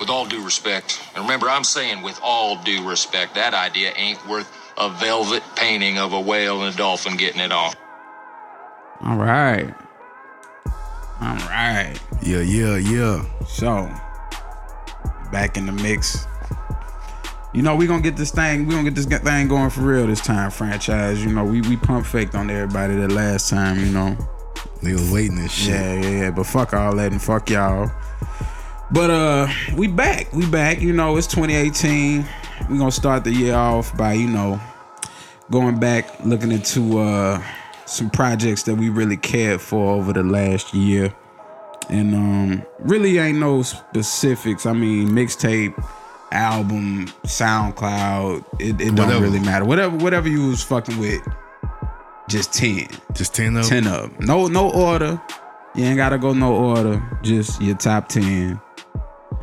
with all due respect, and remember, I'm saying with all due respect, that idea ain't worth a velvet painting of a whale and a dolphin getting it on. All right. All right. Yeah, yeah, yeah. So, back in the mix. You know, we gonna get this thing, we gonna get this thing going for real this time, franchise. You know, we we pump faked on everybody that last time, you know. They was waiting this shit. Yeah, yeah, yeah. But fuck all that and fuck y'all. But uh we back. We back. You know, it's 2018. we gonna start the year off by, you know, going back, looking into uh some projects that we really cared for over the last year. And um really ain't no specifics. I mean, mixtape, album, SoundCloud, it, it don't really matter. Whatever whatever you was fucking with, just 10. Just 10 of 10 of. No no order. You ain't gotta go no order. Just your top 10.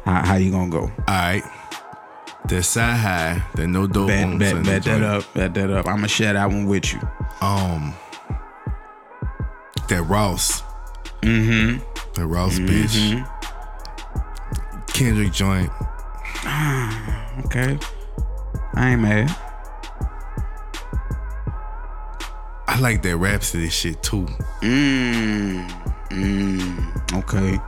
How, how you gonna go? All right. The Cyhi, the no dope Bet, bet, bet that up. Bet that up. I'ma share that one with you. Um, that Ross, Mm-hmm. the Ross bitch, Kendrick joint. Okay. I ain't mad. I like that Rapsody shit too. Mmm. Mmm. Okay.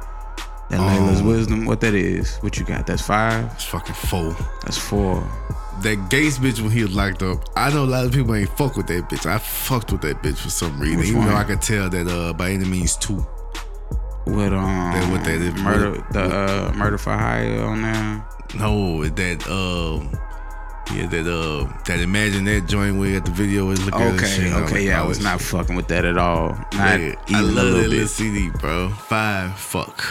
That Laila's Um, wisdom. What that is? What you got? That's five. It's fucking four. That's four. That Gates bitch when he was locked up. I know a lot of people ain't fuck with that bitch. I fucked with that bitch for some reason. Which Even though? I could tell that uh by any means two. With um. That- what that is- Murder. the uh murder for hire on there. No, that um yeah, that uh that imagine that joint where got the video was looking at shit. Okay. Okay. like, Yeah, I was it's- not fucking with that at all. Not Yeah, even I love little that bit. CD, bro. Five, fuck.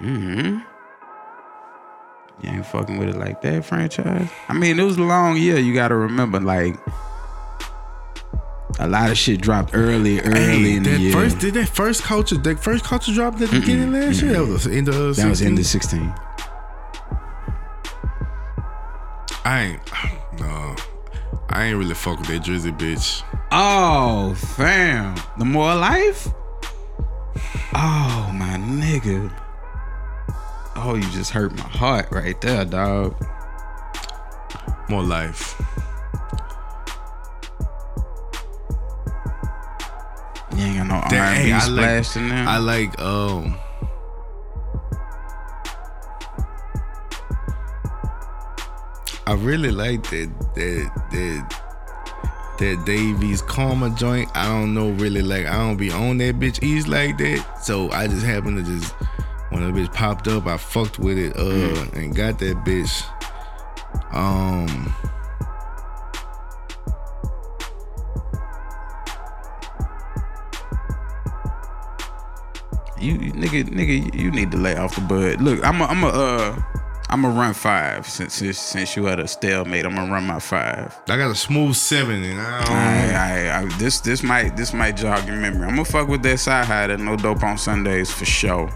Mm-hmm. You ain't fucking with it like that, franchise. I mean, it was a long year. You got to remember, like a lot of shit dropped early, early Hey, in the year. first did that first culture that first culture dropped at the beginning last year. That was in the that was in the 16. sixteen. I ain't no. I ain't really fuck with that Drizzy bitch. Oh, fam, the more life. Oh my nigga. Oh, you just hurt my heart right there, dog. More life. You ain't got no R&B hey, splashed like, in there. I like um I really like that that that that Dave East Karma joint. I don't know really like I don't be on that bitch easy like that. So I just happen to just when the bitch popped up, I fucked with it uh and got that bitch. Um You you- nigga, nigga, you need to lay off the bud. Look, I'm a, I'm a, uh, I'm gonna run five since since, since you had a stalemate. I'm gonna run my five. I got a smooth seven and I don't I, I, I, this this might this might jog your memory. I'm gonna fuck with that Cyhi that no dope on Sundays for sure.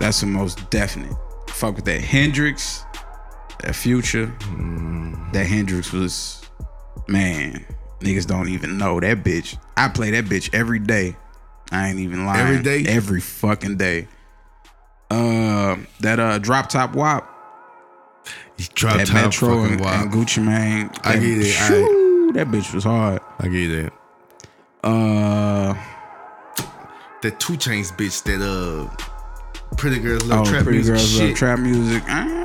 That's the most definite. Fuck with that Hendrix, that Future. That Hendrix was, man. Niggas don't even know that bitch. I play that bitch every day. I ain't even lying. Every day? Every fucking day. Uh, that uh drop top wop. drop that top Metro fucking and, wild. and Gucci Mane. I get it, I- shoo, that bitch was hard. I get that. Uh, That 2 Chainz bitch that uh pretty girls love oh, trap pretty music girls shit. love trap music. Ain't-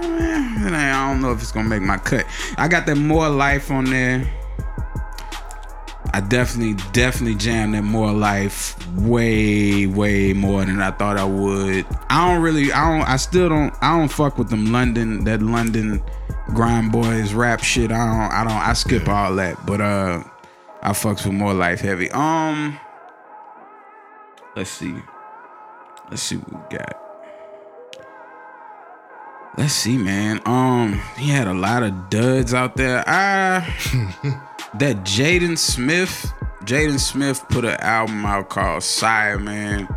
I don't know if it's gonna make my cut. I got that more life on there. I definitely, definitely jammed that more life way, way more than I thought I would. I don't really, I don't, I still don't, I don't fuck with them London, that London grind boys rap shit. I don't, I don't, I skip all that. But uh, I fucks with more life heavy. Um, let's see, let's see what we got. Let's see, man. Um, he had a lot of duds out there. Ah, that Jaden Smith, Jaden Smith put an album out called SYRE, man.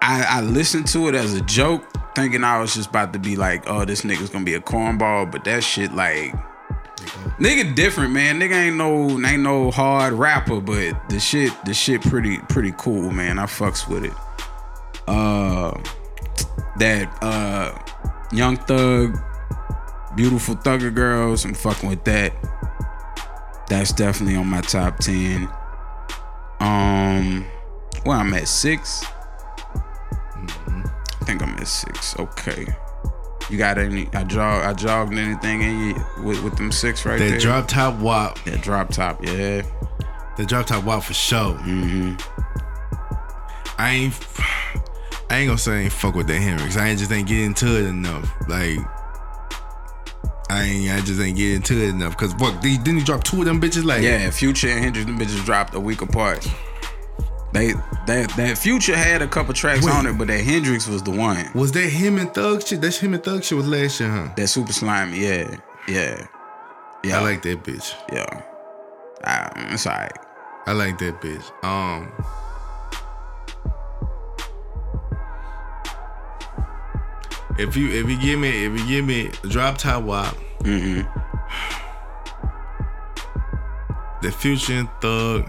I, I listened to it as a joke, thinking I was just about to be like, oh, this nigga's gonna be a cornball, but that shit like nigga different, man. Nigga ain't no ain't no hard rapper, but the shit the shit pretty pretty cool, man. I fucks with it. Uh that uh Young Thug, Beautiful Thugger Girls, I'm fucking with that. That's definitely on my top ten. Um, well, I'm at 6 I think I'm at six. Okay. You got any? I jog. I jogged anything in you with, with them six right That there. drop top wop. That drop top. Yeah. The drop top wop for sure. Mm-hmm. I ain't. I ain't gonna say I ain't fuck with that Hendrix. I ain't just ain't get into it enough. Like. I ain't. I just ain't get into it enough. Cause what? They, didn't he drop two of them bitches? Like. Yeah. Future and Hendrix, them bitches dropped a week apart. They that that Future had a couple tracks Wait. on it, but that Hendrix was the one. Was that him and Thug shit? That's him and Thug shit was last year, huh? That super slimy. Yeah. Yeah. Yeah. I like that bitch. Yeah. I, it's alright. I like that bitch. Um. If you if you give me if you give me drop top wop, Mm-hmm. the future and thug.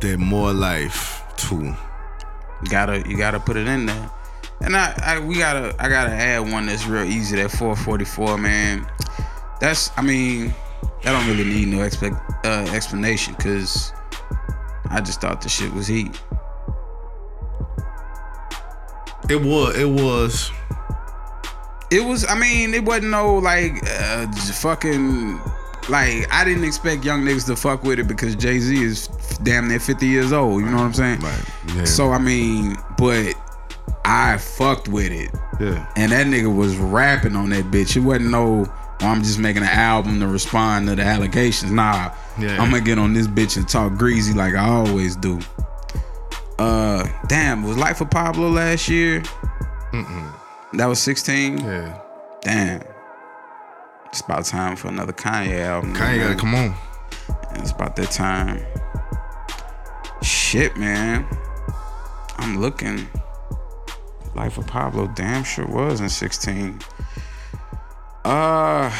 That more life too. gotta you gotta put it in there. And I, I we gotta I gotta add one that's real easy. That 444 man. That's I mean that don't really need no expect uh, explanation because I just thought the shit was heat. It was it was It was I mean it wasn't no like uh, fucking like I didn't expect young niggas to fuck with it because Jay Z is damn near 50 years old. You know what I'm saying? Right, yeah. So I mean, but I fucked with it. yeah. And that nigga was rapping on that bitch. It wasn't no, oh, I'm just making an album to respond to the allegations. Nah, Yeah. I'm gonna get on this bitch and talk greasy like I always do. Uh, damn, was Life of Pablo last year? That was 16. Yeah. Damn, it's about time for another Kanye album. Kanye gotta come on. It's about that time. Shit, man. I'm looking. Life of Pablo damn sure was in 16. Uh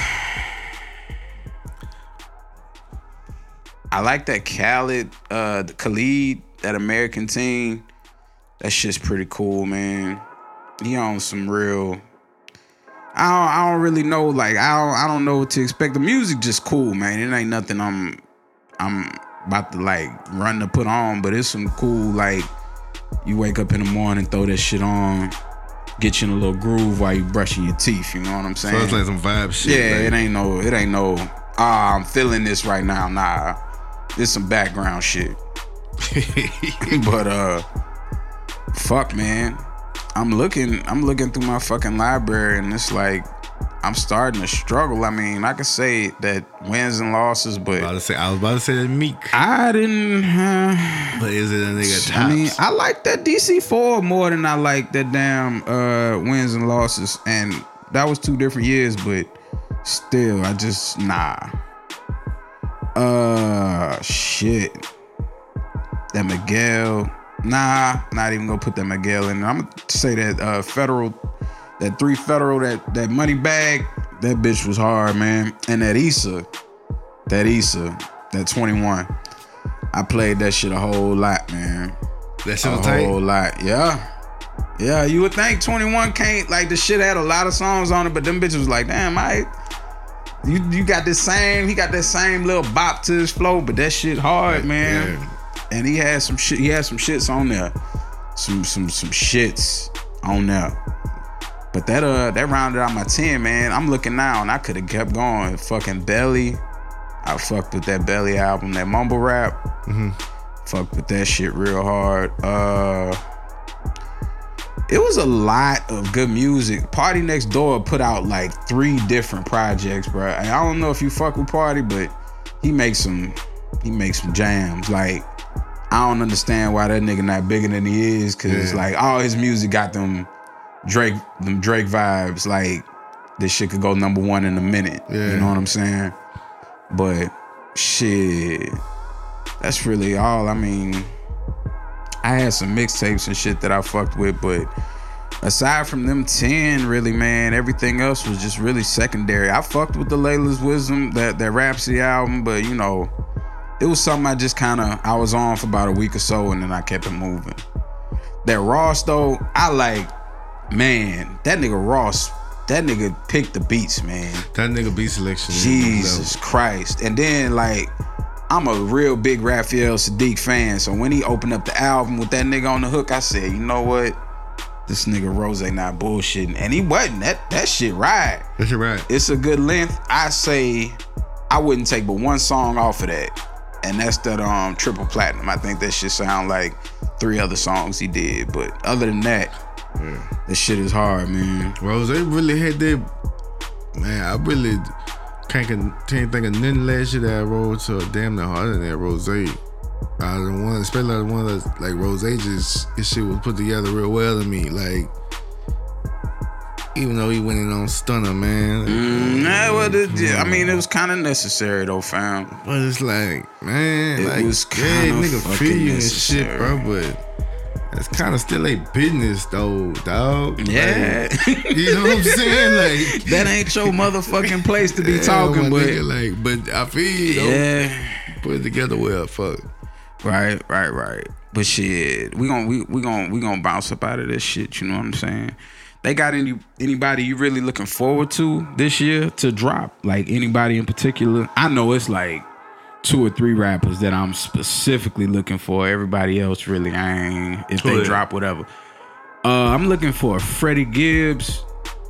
I like that Khaled, uh the Khalid, that American Teen. That shit's pretty cool, man. He on some real I don't, I don't really know. Like I don't, I don't know what to expect. The music just cool, man. It ain't nothing I'm I'm about to like run to put on, but it's some cool like you wake up in the morning, throw that shit on, get you in a little groove while you brushing your teeth. You know what I'm saying? So it's like some vibe shit. yeah, it ain't no, it ain't no. Ah, I'm feeling this right now. Nah, this some background shit. but uh, fuck, man. I'm looking, I'm looking through my fucking library, and it's like I'm starting to struggle. I mean, I could say that wins and losses, about but to say I was about to say that Meek, I didn't. Uh, but is it a nigga tops? I mean, I like that DC four more than I like that damn uh wins and losses, and that was two different years, but still, I just nah. Uh, shit. That Miguel, nah, not even gonna put that Miguel in. I'm gonna say that uh federal, that three federal, that that money bag, that bitch was hard, man. And that Issa, that Issa, that 21. I played that shit a whole lot, man. that A shit was tight. whole lot, yeah. Yeah, you would think 21 can't like the shit had a lot of songs on it, but them bitches was like, damn, I you you got this same, he got that same little bop to his flow, but that shit hard, man. Yeah. And he had some shit, he had some shits on there. Some some some shits on there. But that uh that rounded out my 10, man. I'm looking now and I could have kept going. Fucking Belly. I fucked with that Belly album, that mumble rap. mmm Fucked with that shit real hard. Uh it was a lot of good music. PartyNextDoor put out like three different projects, bro. And I don't know if you fuck with Party, but he makes some he makes some jams. Like I don't understand why that nigga not bigger than he is, cause Yeah. like all his music got them Drake them Drake vibes. Like this shit could go number one in a minute. Yeah. You know what I'm saying? But shit, that's really all. I mean, I had some mixtapes and shit that I fucked with, but aside from them 10, really, man, everything else was just really secondary. I fucked with the Laila's Wisdom, that, that Rapsody album, but you know, it was something I just kind of I was on for about a week or so, and then I kept it moving. That Ross though, I like, man, that nigga Ross, that nigga picked the beats, man. That nigga beat selection. Jesus Christ. And then like I'm a real big Raphael Saadiq fan. So when he opened up the album with that nigga on the hook, I said, you know what? This nigga Rose ain't not bullshitting. And he wasn't. That that shit right. That's right. It's a good length. I say I wouldn't take but one song off of that. And that's that um triple platinum. I think that shit sound like three other songs he did. But other than that, this shit is hard, man. Rose they really had that. Man, I really can't, can't think of nothing last year that I rolled so damn near harder than that Rose. I the one, especially the one that's like Rose just his shit was put together real well to me. Like, even though he went in on Stunna, man. Mm, nah, well, it, I mean, it was kind of necessary though, fam. But it's like, man, It like, was yeah, kinda nigga fucking feel you and shit, necessary. bro. But that's kind of still a business, though, dog. Yeah. Like, you know what I'm saying? Like, that ain't your motherfucking place to be yeah, talking, but nigga, like, but I feel you, though. yeah, Put it together well, fuck. right, right, right. But shit, we gon' we we gon' we gonna bounce up out of this shit. You know what I'm saying? They got any anybody you really looking forward to this year to drop? Like anybody in particular? I know it's like two or three rappers that I'm specifically looking for. Everybody else really I ain't if they drop whatever. Uh, I'm looking for Freddie Gibbs.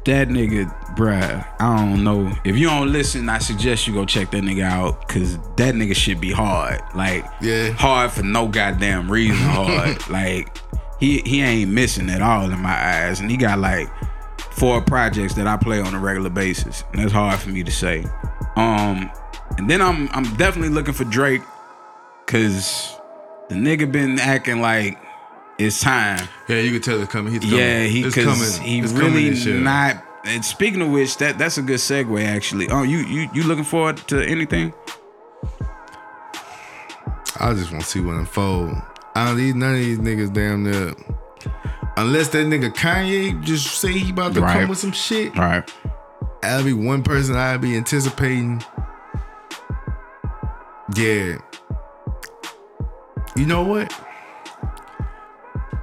That nigga, bruh, I don't know. If you don't listen, I suggest you go check that nigga out. Cause that nigga should be hard. Like, Yeah. hard for no goddamn reason hard. like, he he ain't missing at all in my eyes. And he got like four projects that I play on a regular basis. And that's hard for me to say. Um, and then I'm I'm definitely looking for Drake. Cause the nigga been acting like it's time. Yeah, you can tell it's coming. He's coming. Yeah, he it's because coming. he It's really year. not. And speaking of which, that that's a good segue actually. Oh, you you you looking forward to anything? I just want to see what unfold. I don't need none of these niggas damn near. Unless that nigga Kanye just say he about to Right. come with some shit. All right. That'll be one person I'd be anticipating. Yeah. You know what?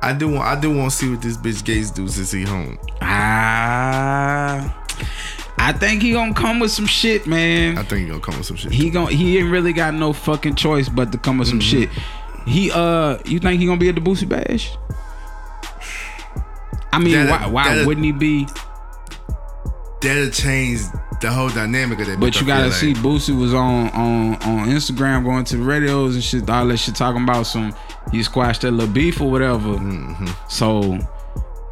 I do want I do want to see what this bitch Gates do since he home. Ah, I think he gonna come with some shit, man. I think he gonna come with some shit. He gonna he ain't really got no fucking choice but to come with some Mm-hmm. shit. He uh, you think he gonna be at the Boosie Bash? I mean, That'll- why why that'll- wouldn't he be? That'll change the whole dynamic of that. But you gotta see, like. Boosie was on on on Instagram going to the radios and shit, all that shit talking about some he squashed that little beef or whatever. Mm-hmm. So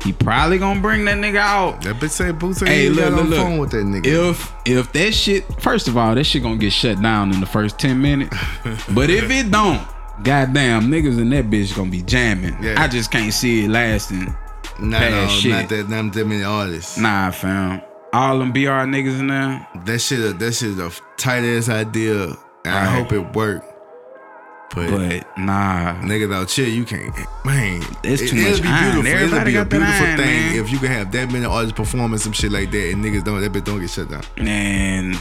he probably gonna bring that nigga out. That bitch say Boosie Hey, hey, look, got look, on look. phone with that nigga. If if that shit, first of all, that shit gonna get shut down in the first ten minutes. but if it don't, goddamn niggas in that bitch gonna be jamming. Yeah. I just can't see it lasting. Bad no, shit. not that not that many artists. Nah, fam. All them BR niggas in there. That shit, that shit, a tight ass idea, and I hope it worked. But, But nah, niggas out here, you can't, man. It's it, too it'll much be iron. beautiful. It'll be a beautiful iron, thing man. if you can have that many artists performing some shit like that, and niggas don't, that bitch don't get shut down. and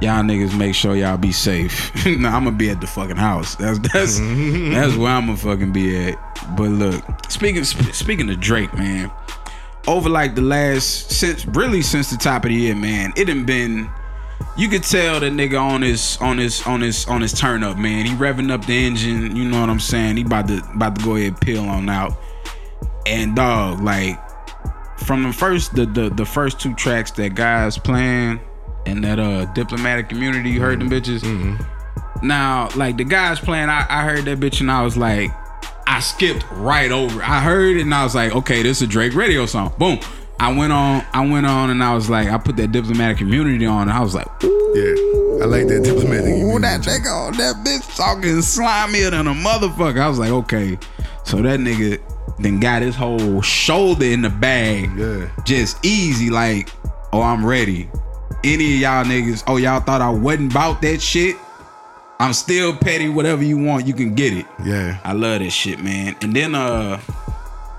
y'all niggas make sure y'all be safe. nah, I'm gonna be at the fucking house. That's that's that's where I'm gonna fucking be at. But look, speaking sp- speaking of Drake, man, over like the last since really since the top of the year, man, it done been. You could tell that nigga on his on his on his on his turn up, man. He revving up the engine. You know what I'm saying? He about to about to go ahead and peel on out. And dog, like from the first the the, the first two tracks that God's Plan and that uh Diplomatic Immunity, you heard them bitches. Now, like the God's Plan, I, I heard that bitch and I was like, I skipped right over. I heard it and I was like, okay, this is a Drake radio song. Boom. I went on, I went on and I was like, I put that Diplomatic Immunity on and I was like, Yeah, I like that diplomatic. Ooh, that nigga on that bitch talking slimier than a motherfucker. I was like, okay. So that nigga then got his whole shoulder in the bag. Yeah. Just easy, like, oh, I'm ready. Any of y'all niggas, oh, y'all thought I wasn't about that shit? I'm still petty, whatever you want, you can get it. Yeah, I love this shit, man. And then uh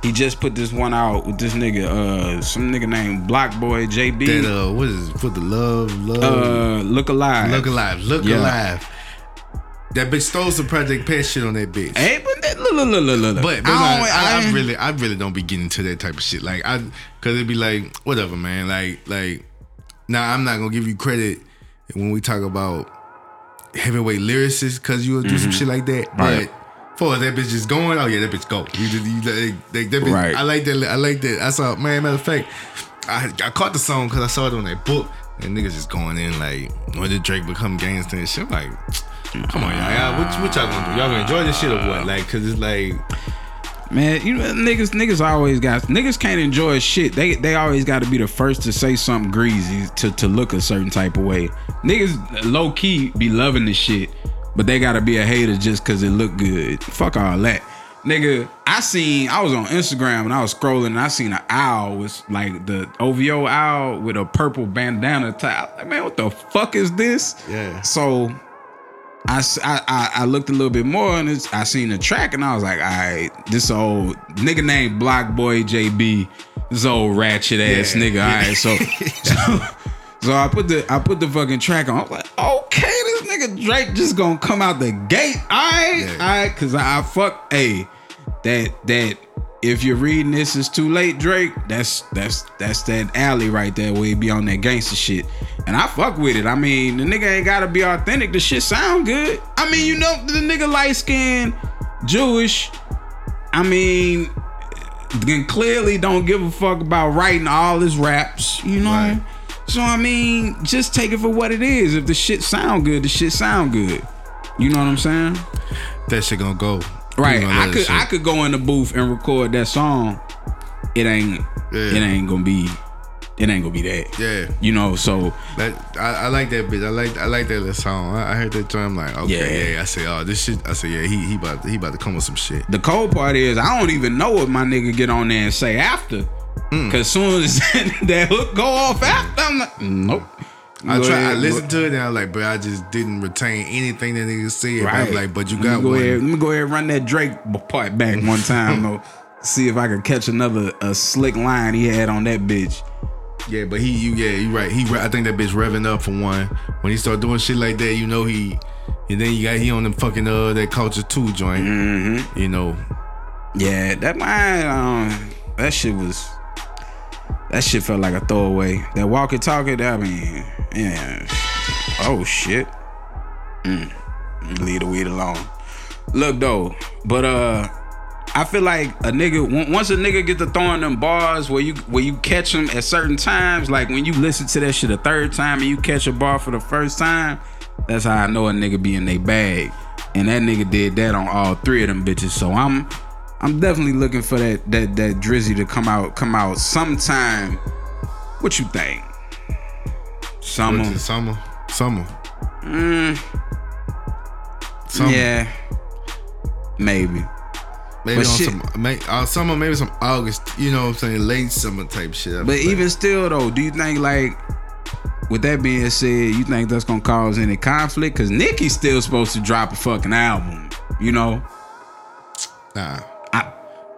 he just put this one out with this nigga, uh some nigga named BlocBoy JB. that uh, what is it? For the love, love, uh look alive. look alive, look Yeah. alive. That bitch stole some Project Pat shit on that bitch. Hey, but that, look, look, look, look, look. But, but I I, I, I I- really, I really don't be getting to that type of shit. Like I, cause it'd be like, whatever, man. Like, like, now I'm not gonna give you credit when we talk about heavyweight lyricist cause you'll do some shit like that. Mm-hmm. Right. But for that bitch just going, oh yeah, that bitch go. You, you, like, that bitch, Right. I like that. I like that. I saw, man. Matter of fact, I, I caught the song because I saw it on that book. And niggas just going in like, when did Drake become gangster and shit? I'm like, come on, y'all. y'all what, what y'all gonna do? Y'all gonna enjoy this shit or what? Like, cause it's like, Man, you know, niggas, niggas always got niggas can't enjoy shit. They they always got to be the first to say something greasy to to look a certain type of way. Niggas low key be loving the shit, but they got to be a hater just cause it look good. Fuck all that, nigga. I seen I was on Instagram and I was scrolling and I seen an owl with like the OVO owl with a purple bandana tie. Like, man, what the fuck is this? Yeah. So I, I- I- looked a little bit more and it's, I seen the track and I was like, all right, this old nigga named BlocBoy JB, this old ratchet ass Yeah. nigga. All right, so, so so I put the I put the fucking track on. I was like, okay, this nigga Drake just gonna come out the gate. All right, Yeah. all right, cause I, I fuck hey that that. If you're reading this, it's too late, Drake. That's that's that's that alley right there where he be on that gangster shit. And I fuck with it. I mean, the nigga ain't gotta be authentic. The shit sound good. I mean, you know, the nigga light skinned, Jewish. I mean, then clearly don't give a fuck about writing all his raps, you know? Right. So I mean, just take it for what it is. If the shit sound good, the shit sound good. You know what I'm saying? that shit gonna go. Right. I could I could go in the booth and record that song. It ain't Yeah. it ain't gonna be it ain't gonna be that. Yeah. You know, so That I, I like that bitch. I like I like that little song. I, I heard that joint. I'm like, okay, Yeah. yeah. I say, oh, this shit. I say, yeah, he he about to, he about to come with some shit. the cold part is I don't even know what my nigga get on there and say after. Mm. Cause soon as that hook go off after, I'm like, nope. I try. I listened to it and I was like, but I just didn't retain anything that nigga said. Right. I'm like, but you Let got me go one. Ahead, let me go ahead and run that Drake part back one time though. See if I can catch another a slick line he had on that bitch. Yeah, but he, you, yeah, you right. He, I think that bitch revving up for one. When he start doing shit like that, you know he, and then you got he on them fucking uh that culture two joint. Mm-hmm. You know, Yeah, that mine, um, that shit was, that shit felt like a throwaway. That walkie talkie, I mean, yeah. Oh shit. Mm. Leave the weed alone. Look though, but uh, I feel like a nigga once a nigga get to throwing them bars where you where you catch them at certain times, like when you listen to that shit a third time and you catch a bar for the first time, that's how I know a nigga be in they bag. And that nigga did that on all three of them bitches. So I'm I'm definitely looking for that that that Drizzy to come out come out sometime. What you think? Summer. summer, summer. Mm, Summer. yeah. Maybe. Maybe But on shit- some may, uh, summer, maybe some August. You know what I'm saying? Late summer type shit. But even still though, do you think like with that being said, you think that's gonna cause any conflict? Cause Nicki's still supposed to drop a fucking album. You know? nah,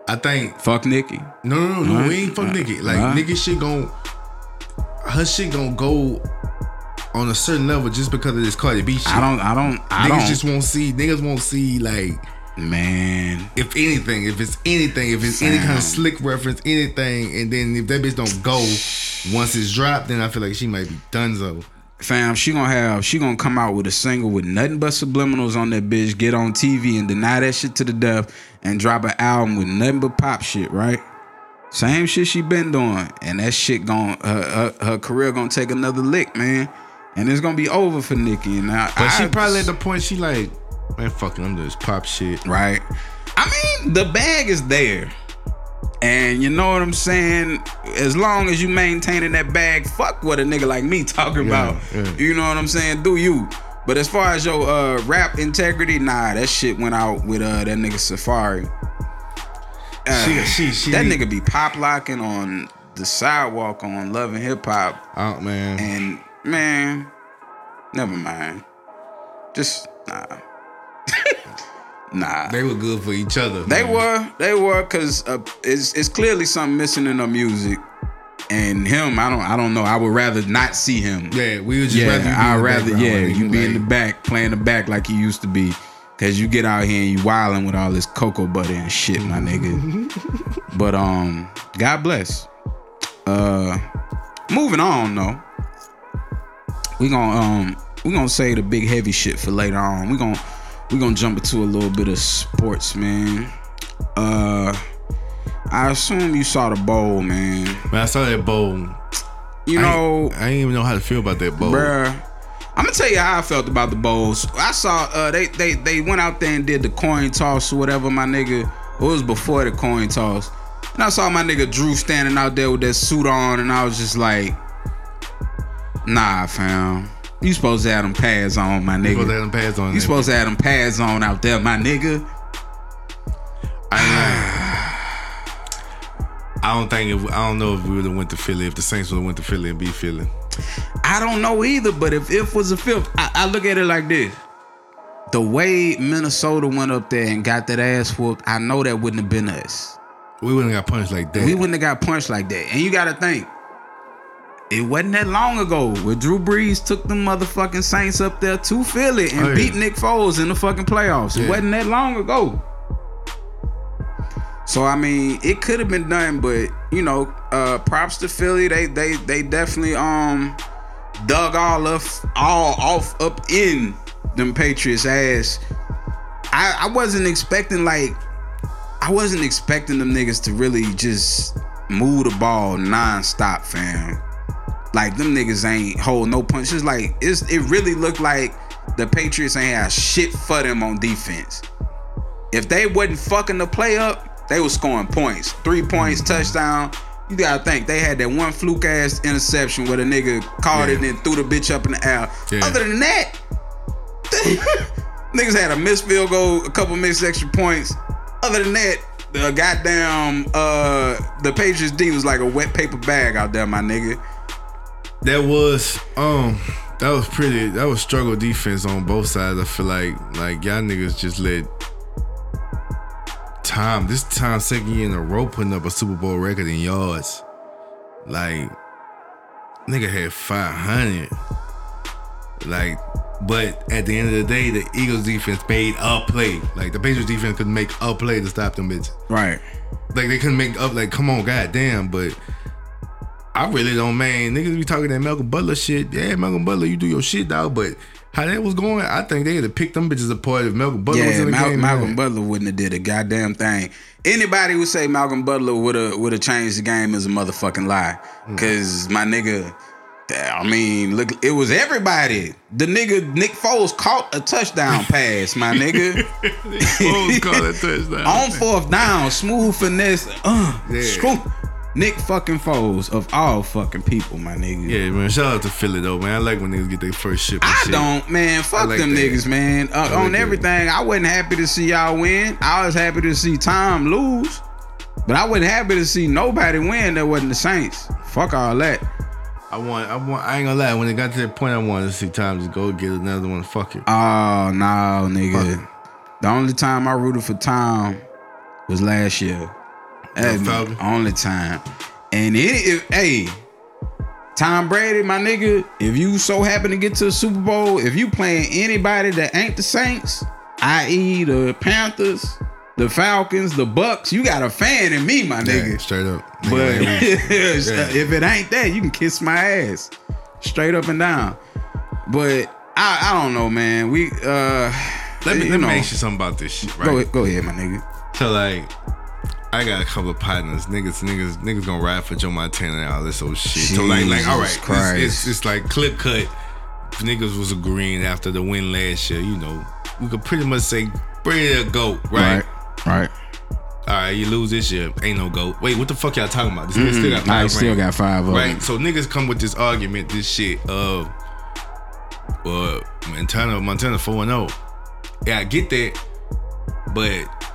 I think fuck Nicki. no, no, no, no. We ain't fuck Nicki. Like Alright. Nicki shit gon' her shit gon' go on a certain level just because of this Cardi B shit. I don't I don't I niggas don't just won't see. Niggas won't see like man. if anything, if it's anything, if it's any kind of slick reference, anything, and then if that bitch don't go once it's dropped, then I feel like she might be done donezo. Fam, she gonna have she gonna come out with a single with nothing but subliminals on that bitch, get on TV and deny that shit to the death, and drop an album with nothing but pop shit, right? Same shit she been doing, and that shit gon' her, her, her career gonna take another lick, man, and it's gonna be over for Nicki. And I, But she probably at the point she like, man, fucking, I'm just pop shit. right? I mean, the bag is there. And you know what I'm saying? As long as you maintaining that bag, fuck what a nigga like me talking Yeah, about. yeah. You know what I'm saying? Do you? But as far as your uh, rap integrity, nah, that shit went out with uh, that nigga Safaree. Uh, She, she, she. that nigga be pop locking on the sidewalk on Love and Hip Hop, out, man. and man, never mind. Just nah, nah. They were good for each other. They man. were, they were, cause uh, it's it's clearly something missing in her music, and him, I don't, I don't know. I would rather not see him. Yeah, we would just Yeah, rather. you be in I'd the rather, yeah, you be in the back, playing the back like you used to be. Cause you get out here and you wilding with all this cocoa butter and shit, my nigga. but um, God bless. Uh, moving on though. We gonna um we gonna say the big heavy shit for later on. We gonna we gonna jump into a little bit of sports, man. Uh, I assume you saw the bowl, man. Man, I saw that bowl. You I know, I ain't even know how to feel about that bowl. bruh. I'm gonna tell you how I felt about the bowls. I saw uh they they they went out there and did the coin toss or whatever, my nigga. It was before the coin toss. And I saw my nigga Drew standing out there with that suit on, and I was just like, nah, fam. You supposed to have them pads on, my You supposed to nigga. have them pads on. You supposed to have them pads on out there, my nigga. I don't think if I don't know if we would have went to Philly if the Saints would have went to Philly and beat Philly. I don't know either, but if if was a fifth, I, I look at it like this. The way Minnesota went up there and got that ass whooped, I know that wouldn't have been us. We wouldn't have got punched like that. We wouldn't have got punched like that. And you gotta think, it wasn't that long ago where Drew Brees took the motherfucking Saints up there to Philly and Oh, yeah. beat Nick Foles in the fucking playoffs. It wasn't that long ago. So I mean, it could have been done, but you know, uh props to Philly. They they they definitely um dug all up all off up in them Patriots ass. I, I wasn't expecting like I wasn't expecting them niggas to really just move the ball nonstop, fam. Like them niggas ain't hold no punches. Like it's it really looked like the Patriots ain't had shit for them on defense. If they wasn't fucking the play up, they was scoring points. Three points, touchdown. You gotta think they had that one fluke ass interception where the nigga caught it and then threw the bitch up in the air. Yeah. Other than that, niggas had a missed field goal, a couple missed extra points. Other than that, the goddamn uh the Patriots D was like a wet paper bag out there, my nigga. That was um that was pretty that was struggle defense on both sides. I feel like like y'all niggas just let time this time second year in a row putting up a Super Bowl record in yards. Like nigga had five hundred. Like but at the end of the day, the Eagles defense made a play. Like the Patriots defense couldn't make a play to stop them bitches. Right. Like they couldn't make up. Like come on, goddamn. But I really don't, man. Niggas be talking that Malcolm Butler shit. Yeah, Malcolm Butler, you do your shit, dog. But how that was going, I think they had to pick them bitches apart if Malcolm Butler was Yeah, in the Mal- game. Malcolm man. Butler wouldn't have did a goddamn thing. Anybody who say Malcolm Butler would have would have changed the game is a motherfucking lie. Mm. Cause my nigga, I mean, look, it was everybody. The nigga Nick Foles caught a touchdown pass, my nigga. Foles caught a touchdown. On fourth down, smooth finesse. Uh, Yeah. screw. Nick fucking Foles of all fucking people, my nigga. Yeah, man. Shout out to Philly though, man. I like when niggas get their first ship. I shit. don't, man. Fuck like them that. niggas, man. Uh, like on that. everything, I wasn't happy to see y'all win. I was happy to see Tom lose, but I wasn't happy to see nobody win that wasn't the Saints. Fuck all that. I want. I want. I ain't gonna lie. When it got to that point, I wanted to see Tom just go get another one. Fuck it. Oh no, nigga. Fuck The only time I rooted for Tom was last year. That's the Falcon? only time. And it, if, hey, Tom Brady, my nigga, if you so happen to get to the Super Bowl, if you playing anybody that ain't the Saints, i.e. the Panthers, the Falcons, the Bucks, you got a fan in me, my nigga. Yeah, straight up. But Nigga, like, if it ain't that, you can kiss my ass. Straight up and down. But I, I don't know, man. We uh let me let me know, ask you something about this shit, right? Go go ahead, my nigga. So like, I got a couple of partners. Niggas, niggas, niggas gonna ride for Joe Montana and all this old shit. so like, like, all right, it's, it's, it's like clip cut. Niggas was agreeing after the win last year. You know, we could pretty much say Brady a goat, right? Right. Right. All right, you lose this year, ain't no goat. Wait, what the fuck y'all talking about? This nigga still got five still got five Right. them. So niggas come with this argument, this shit of well, Montana, Montana 4 0. Yeah, I get that. But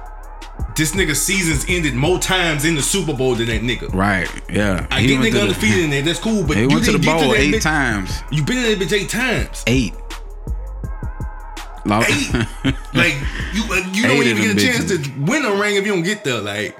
this nigga seasons ended more times in the Super Bowl than that nigga. Right. Yeah. I get nigga to the- undefeated in there, that's cool, but He you went to the bowl that eight times. You been in that bitch eight times. Eight. Eight. like you, uh, you don't even get a them chance to win a ring if you don't get there. Like,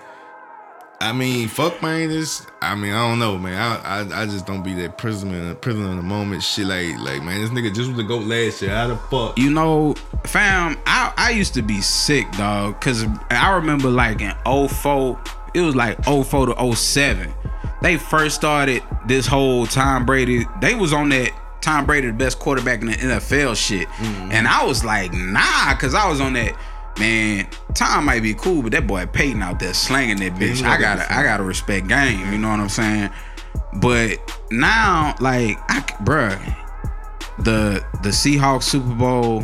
I mean, fuck man, this. I mean, I don't know, man. I I, I just don't be that prisoner prisoner in the moment. Shit, like like man, this nigga just was the goat last year. How the fuck? You know, fam, I I used to be sick, dog, cause I remember like in 04, it was like 04 to 07. They first started this whole Tom Brady. They was on that Tom Brady the best quarterback in the NFL shit, mm-hmm. and I was like, nah, cause I was on that. Man, Tom might be cool, but that boy Peyton out there slanging that bitch. I gotta, I gotta respect game. You know what I'm saying? But now, like, I, bruh, the the Seahawks Super Bowl,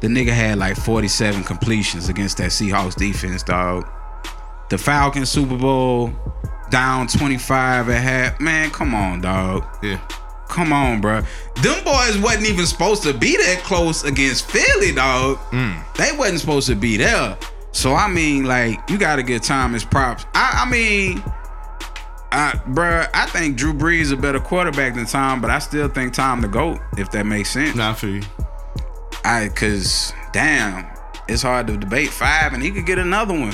the nigga had like 47 completions against that Seahawks defense, dog. The Falcons Super Bowl, down 25 at half. Man, come on, dog. Yeah. Come on, bro. Them boys wasn't even supposed to be that close against Philly, dog. Mm. They wasn't supposed to be there. So I mean, like, you gotta give Tom his props. I, I mean, I, bruh, I think Drew Brees is a better quarterback than Tom, but I still think Tom the goat, if that makes sense. Nah, for you. I, cause damn, it's hard to debate five, and he could get another one.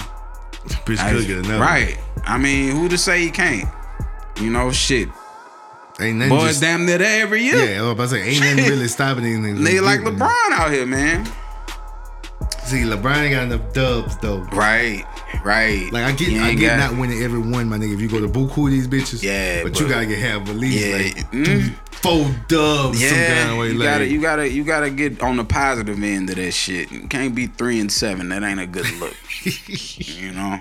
Bitch could get another. right? I mean, who to say he can't? You know, shit. Ain't nothing Boys, just, damn near there every year. Yeah, I was about to say, ain't nothing really stopping these niggas. Nigga like LeBron out here, man. See, LeBron ain't got enough dubs though. Right, right. Like I get, I get not winning every one, my nigga. If you go to buku these bitches, Yeah, but, but- you gotta get have at least Yeah, like mm. four dubs some kind Yeah, of way. you like, gotta, you gotta, you gotta get on the positive end of that shit. You can't be three and seven. That ain't a good look. you know.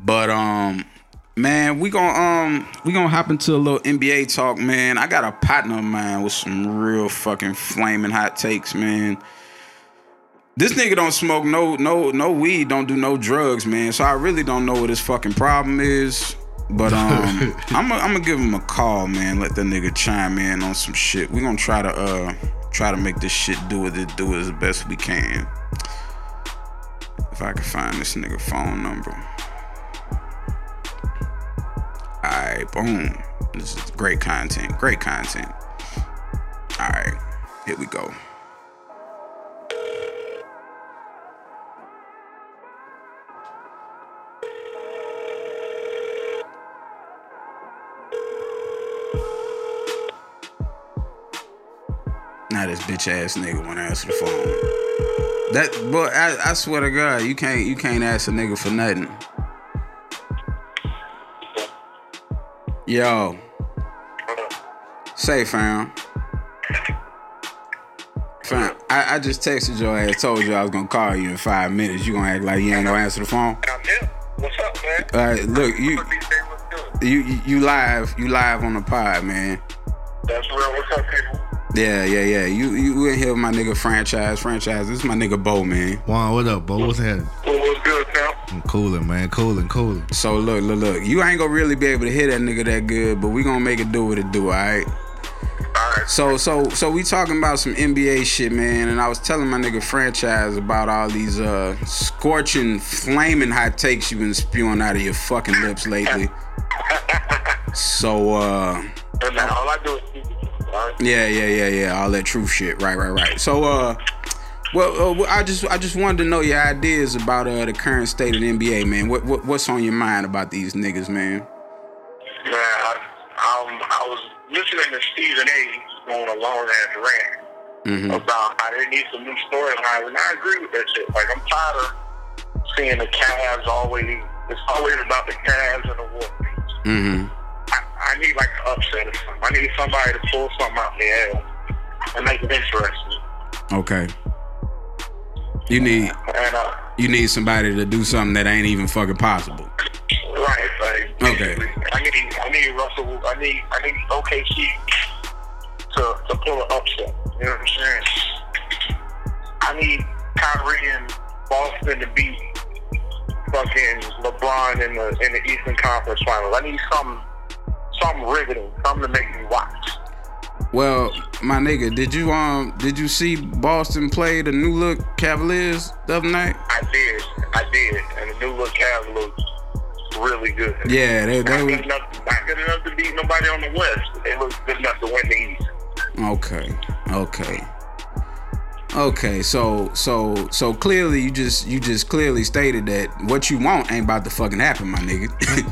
But um, man, we gonna um, we gonna hop into a little NBA talk, man. I got a partner of mine with some real fucking flaming hot takes, man. This nigga don't smoke no no no weed, don't do no drugs, man. So I really don't know what his fucking problem is. But um, I'm gonna I'm give him a call, man. Let the nigga chime in on some shit. We gonna try to uh try to make this shit do what it do as best we can. If I can find this nigga phone number. Boom. This is great content. Great content. Alright, here we go. Now this bitch ass nigga wanna answer the phone. That but I, I swear to God, you can't you can't ask a nigga for nothing. Yo. Say fam. Fam, I, I just texted your ass, told you I was gonna call you in five minutes. You gonna act like you ain't gonna answer the phone? I'm here. What's up, man? All right, look, you What these days look good? you you you live, you live on the pod, man. That's real. What's up, people? Yeah, yeah, yeah. You you in here with my nigga franchise, franchise. This is my nigga Bo, man. Juan, what up, Bo? What's happening? Cooling, man. Cooling, cooling. So look, look, look. You ain't gonna really be able to hit that nigga that good, but we gonna make it do what it do, all right? All right. So so so we talking about some NBA shit, man, and I was telling my nigga franchise about all these uh scorching, flaming hot takes you've been spewing out of your fucking lips lately. So uh And now all I do is keep it. All right. yeah, yeah, yeah, yeah, all that truth shit. Right, right, right. So uh well, uh, I just I just wanted to know your ideas about uh the current state of the NBA, man. What, what what's on your mind about these niggas, man? Man, I, um, I was listening to Stephen A. on a long ass rant Mm-hmm. about how they need some new storylines, and I agree with that shit. Like I'm tired of seeing the Cavs always. It's always about the Cavs and the Warriors. Mm-hmm. I, I need like an upset or something. I need somebody to pull something out their ass and make it interesting. Okay. You need And uh, you need somebody to do something that ain't even fucking possible. Right, like Okay. I need I need Russell I need I need OKC to to pull an upset. You know what I'm saying? I need Kyrie and Boston to beat fucking LeBron in the in the Eastern Conference Finals. I need something something riveting, something to make me watch. Well, my nigga, did you um did you see Boston play the new look Cavaliers the other night? I did, I did, and the new look Cavs look really good. Yeah, they they Not good, enough, not good enough to beat nobody on the West. They look good enough to win the East. okay, okay, Okay, so so so clearly you just you just clearly stated that what you want ain't about to fucking happen, my nigga.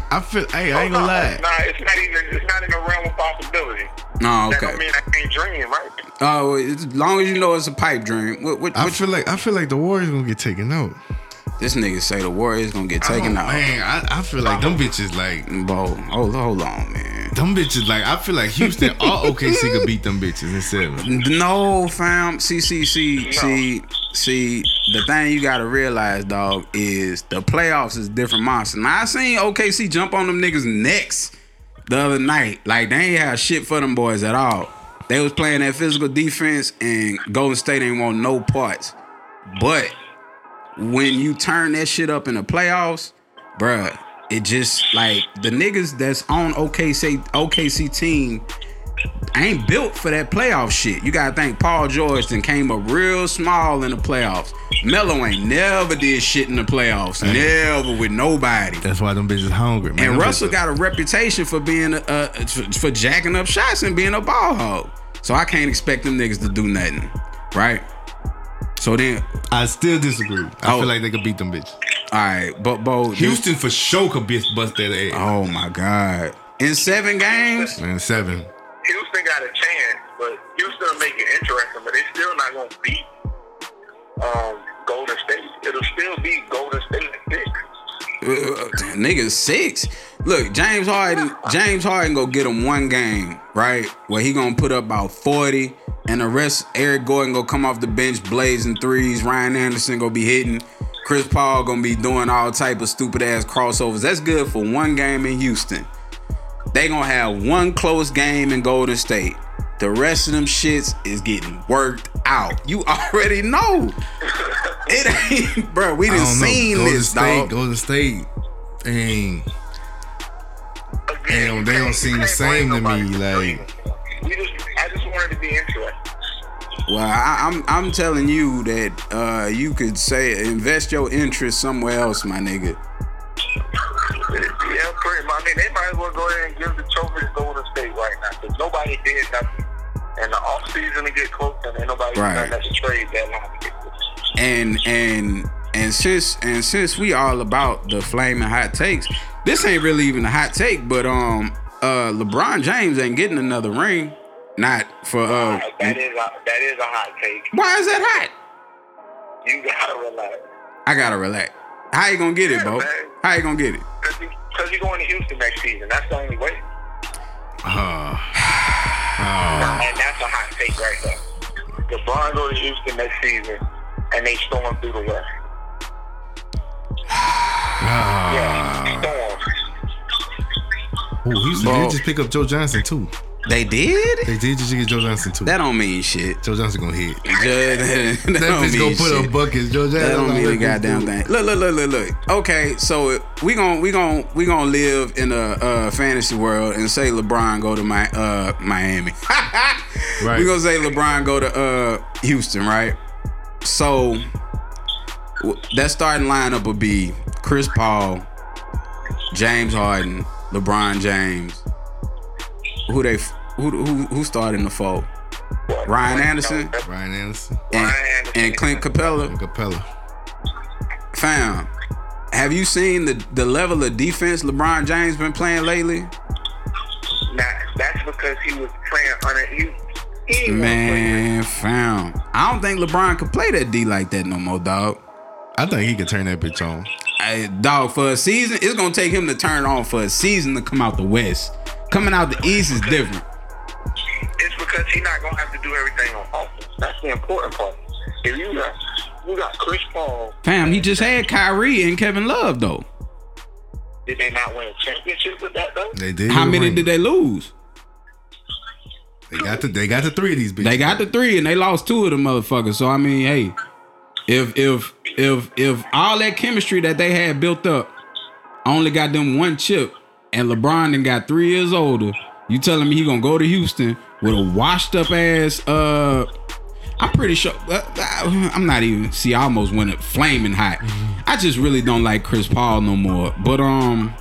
I feel. Hey, I ain't Oh, gonna no, lie. Nah, it's not even. It's not in the realm of possibility. no, That okay. don't mean I can't dream, right? Oh, as long as you know it's a pipe dream. What, what, I what feel like I feel like the Warriors gonna get taken out. this nigga say the Warriors gonna get taken oh, out. Man, I, I feel like them bitches like Bro, hold, hold on, man. Them bitches like I feel like Houston or OKC could beat them bitches in seven. No, fam. See, see, see, No. see, see. The thing you gotta realize, dog, is the playoffs is different monster. Now I seen OKC jump on them niggas necks the other night. Like they ain't have shit for them boys at all. They was playing that physical defense, and Golden State ain't want no parts. But when you turn that shit up in the playoffs, bruh, it just like the niggas that's on OKC OKC team ain't built for that playoff shit. You gotta think Paul George then came up real small in the playoffs. Melo ain't never did shit in the playoffs. Never with nobody. That's why them bitches hungry. Man. And Them Russell bitches- got a reputation for being uh for, for jacking up shots and being a ball hog. So I can't expect them niggas to do nothing, right? So then, I still disagree. I Oh. feel like they could beat them bitches. all right, but Bo, Houston for sure could bitch bust that ass. Oh my god! In seven games, In seven. Houston got a chance, but Houston will make it interesting, but they still not gonna beat um, Golden State. It'll still be Golden State at six. uh, nigga six. Look, James Harden. James Harden go get him one game, right? Where he gonna put up about forty, and the rest, Eric Gordon go come off the bench blazing threes. Ryan Anderson gonna be hitting. Chris Paul gonna be doing all type of stupid ass crossovers. That's good for one game in Houston. They gonna have one close game in Golden State. The rest of them shits is getting worked out. You already know. It ain't, bro. We I done don't know. seen Golden this, State, dog. Golden State, dang. Again, They don't- you they don't can't- seem the same to me, like- dreaming. We just, I just wanted to be interesting. Well, I, I'm I'm telling you that uh, you could say invest your interest somewhere else, my nigga. Yeah, pretty much. I mean, they might as well go ahead and give the trophy to Golden State right now because nobody did nothing. And the off season to get close, and ain't nobody Right. done that trade that long to get close. And and and since and since we all about the flaming hot takes, this ain't really even a hot take, but um, uh, LeBron James ain't getting another ring. Not for uh, that is a, that is a hot take. why is that hot? You gotta relax. I gotta relax. How you gonna get it, Yeah, Bo? man. How you gonna get it? Because you're going to Houston next season. That's the only way. Uh, And that's a hot take right there. LeBron go to Houston next season, and they storm through the West. Yeah, storm. Oh, Houston Bro. did just pick up Joe Johnson too. They did? They did just get Joe Johnson too. That don't mean shit. Joe Johnson gonna hit. Just- that bitch mean gonna put shit. up buckets. Joe Johnson. That don't gonna mean a goddamn thing. Look, look, look, look, look. Okay, so we gon' we gon' we gon' live in a uh, fantasy world and say LeBron go to my uh, Miami. Right. We gonna say LeBron go to uh, Houston, right? So that starting lineup would be Chris Paul, James Harden, LeBron James. Who they who who who started in the four? Ryan Anderson Ryan Anderson and, Ryan Anderson. and Clint Capela. and Capela. Fam, have you seen the the level of defense LeBron James been playing lately? Now, that's because he was playing under he. he ain't wanna play Man, fam, I don't think LeBron could play that D like that no more, dog. I think he could turn that bitch on. Hey, dog, for a season, it's gonna take him to turn on for a season to come out the West. Coming out the East is different. It's because he's not gonna have to do everything on offense. That's the important part. If you got you got Chris Paul, Fam, he just had Kyrie and Kevin Love though. did they not win a championship with that though? They did. How many ring. did they lose? They got the. They got the three of these bitches. They got the three and they lost two of the motherfuckers. So I mean, hey, if if if if all that chemistry that they had built up only got them one chip, and LeBron then got three years older, you telling me he gonna go to Houston with a washed up ass? Uh, I'm pretty sure. Uh, I'm not even. See, I almost went it flaming hot. I just really don't like Chris Paul no more. But um.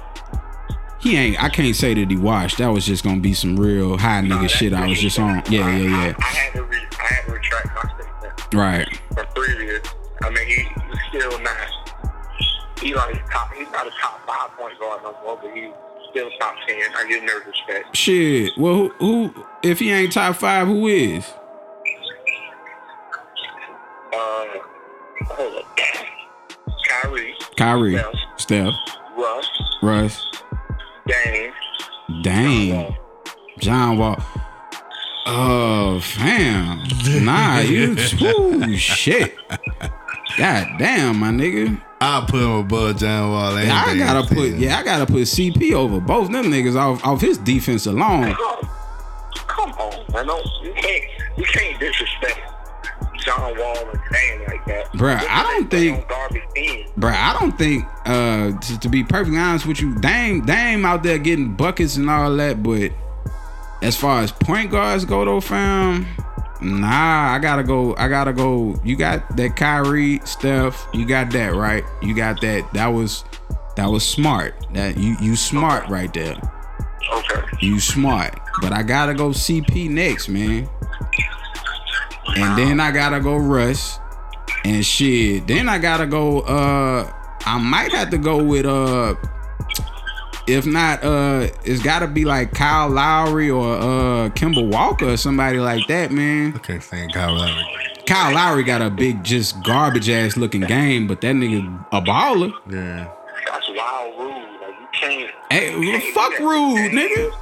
He ain't. I can't say that he washed. That was just gonna be some real high nigga shit. I was just on. Yeah, yeah, yeah. I, I had to re, I had to retract my statement. Right. From previous. I mean, he, he's still not. He like top. He's not a top five point guard no more, but he's still top ten. I give him their respect. Shit. Well, who, who? If he ain't top five, who is? Uh, hold up. Kyrie, Kyrie, Steph. Steph, Russ, Russ, Dame, Dang, John Wall. Oh, fam. Nah, you. Ooh, shit. God damn, my nigga. I'll put him above John Wall. any I gotta put yeah, I gotta put CP over both them niggas off off his defense alone. Come, come on, man. Don't, you can't you can't disrespect John Wall and Dame like that. Bruh, Look I don't think- on. Bruh, I don't think uh to, to be perfectly honest with you, Dame Dame out there getting buckets and all that, but as far as point guards go though, fam, nah, I gotta go, I gotta go. You got that Kyrie, stuff. you got that, right? You got that. That was that was smart. That you you smart right there. Okay. You smart. But I gotta go CP next, man. And then I gotta go Russ. And shit. Then I gotta go uh I might have to go with uh if not uh it's gotta be like Kyle Lowry or uh Kemba Walker or somebody like that, man. I can't stand Kyle Lowry. Kyle Lowry got a big just garbage ass looking game, but that nigga a baller. Yeah. That's wild rude. Like you can't. Hey, you well, can't fuck do that. rude, nigga.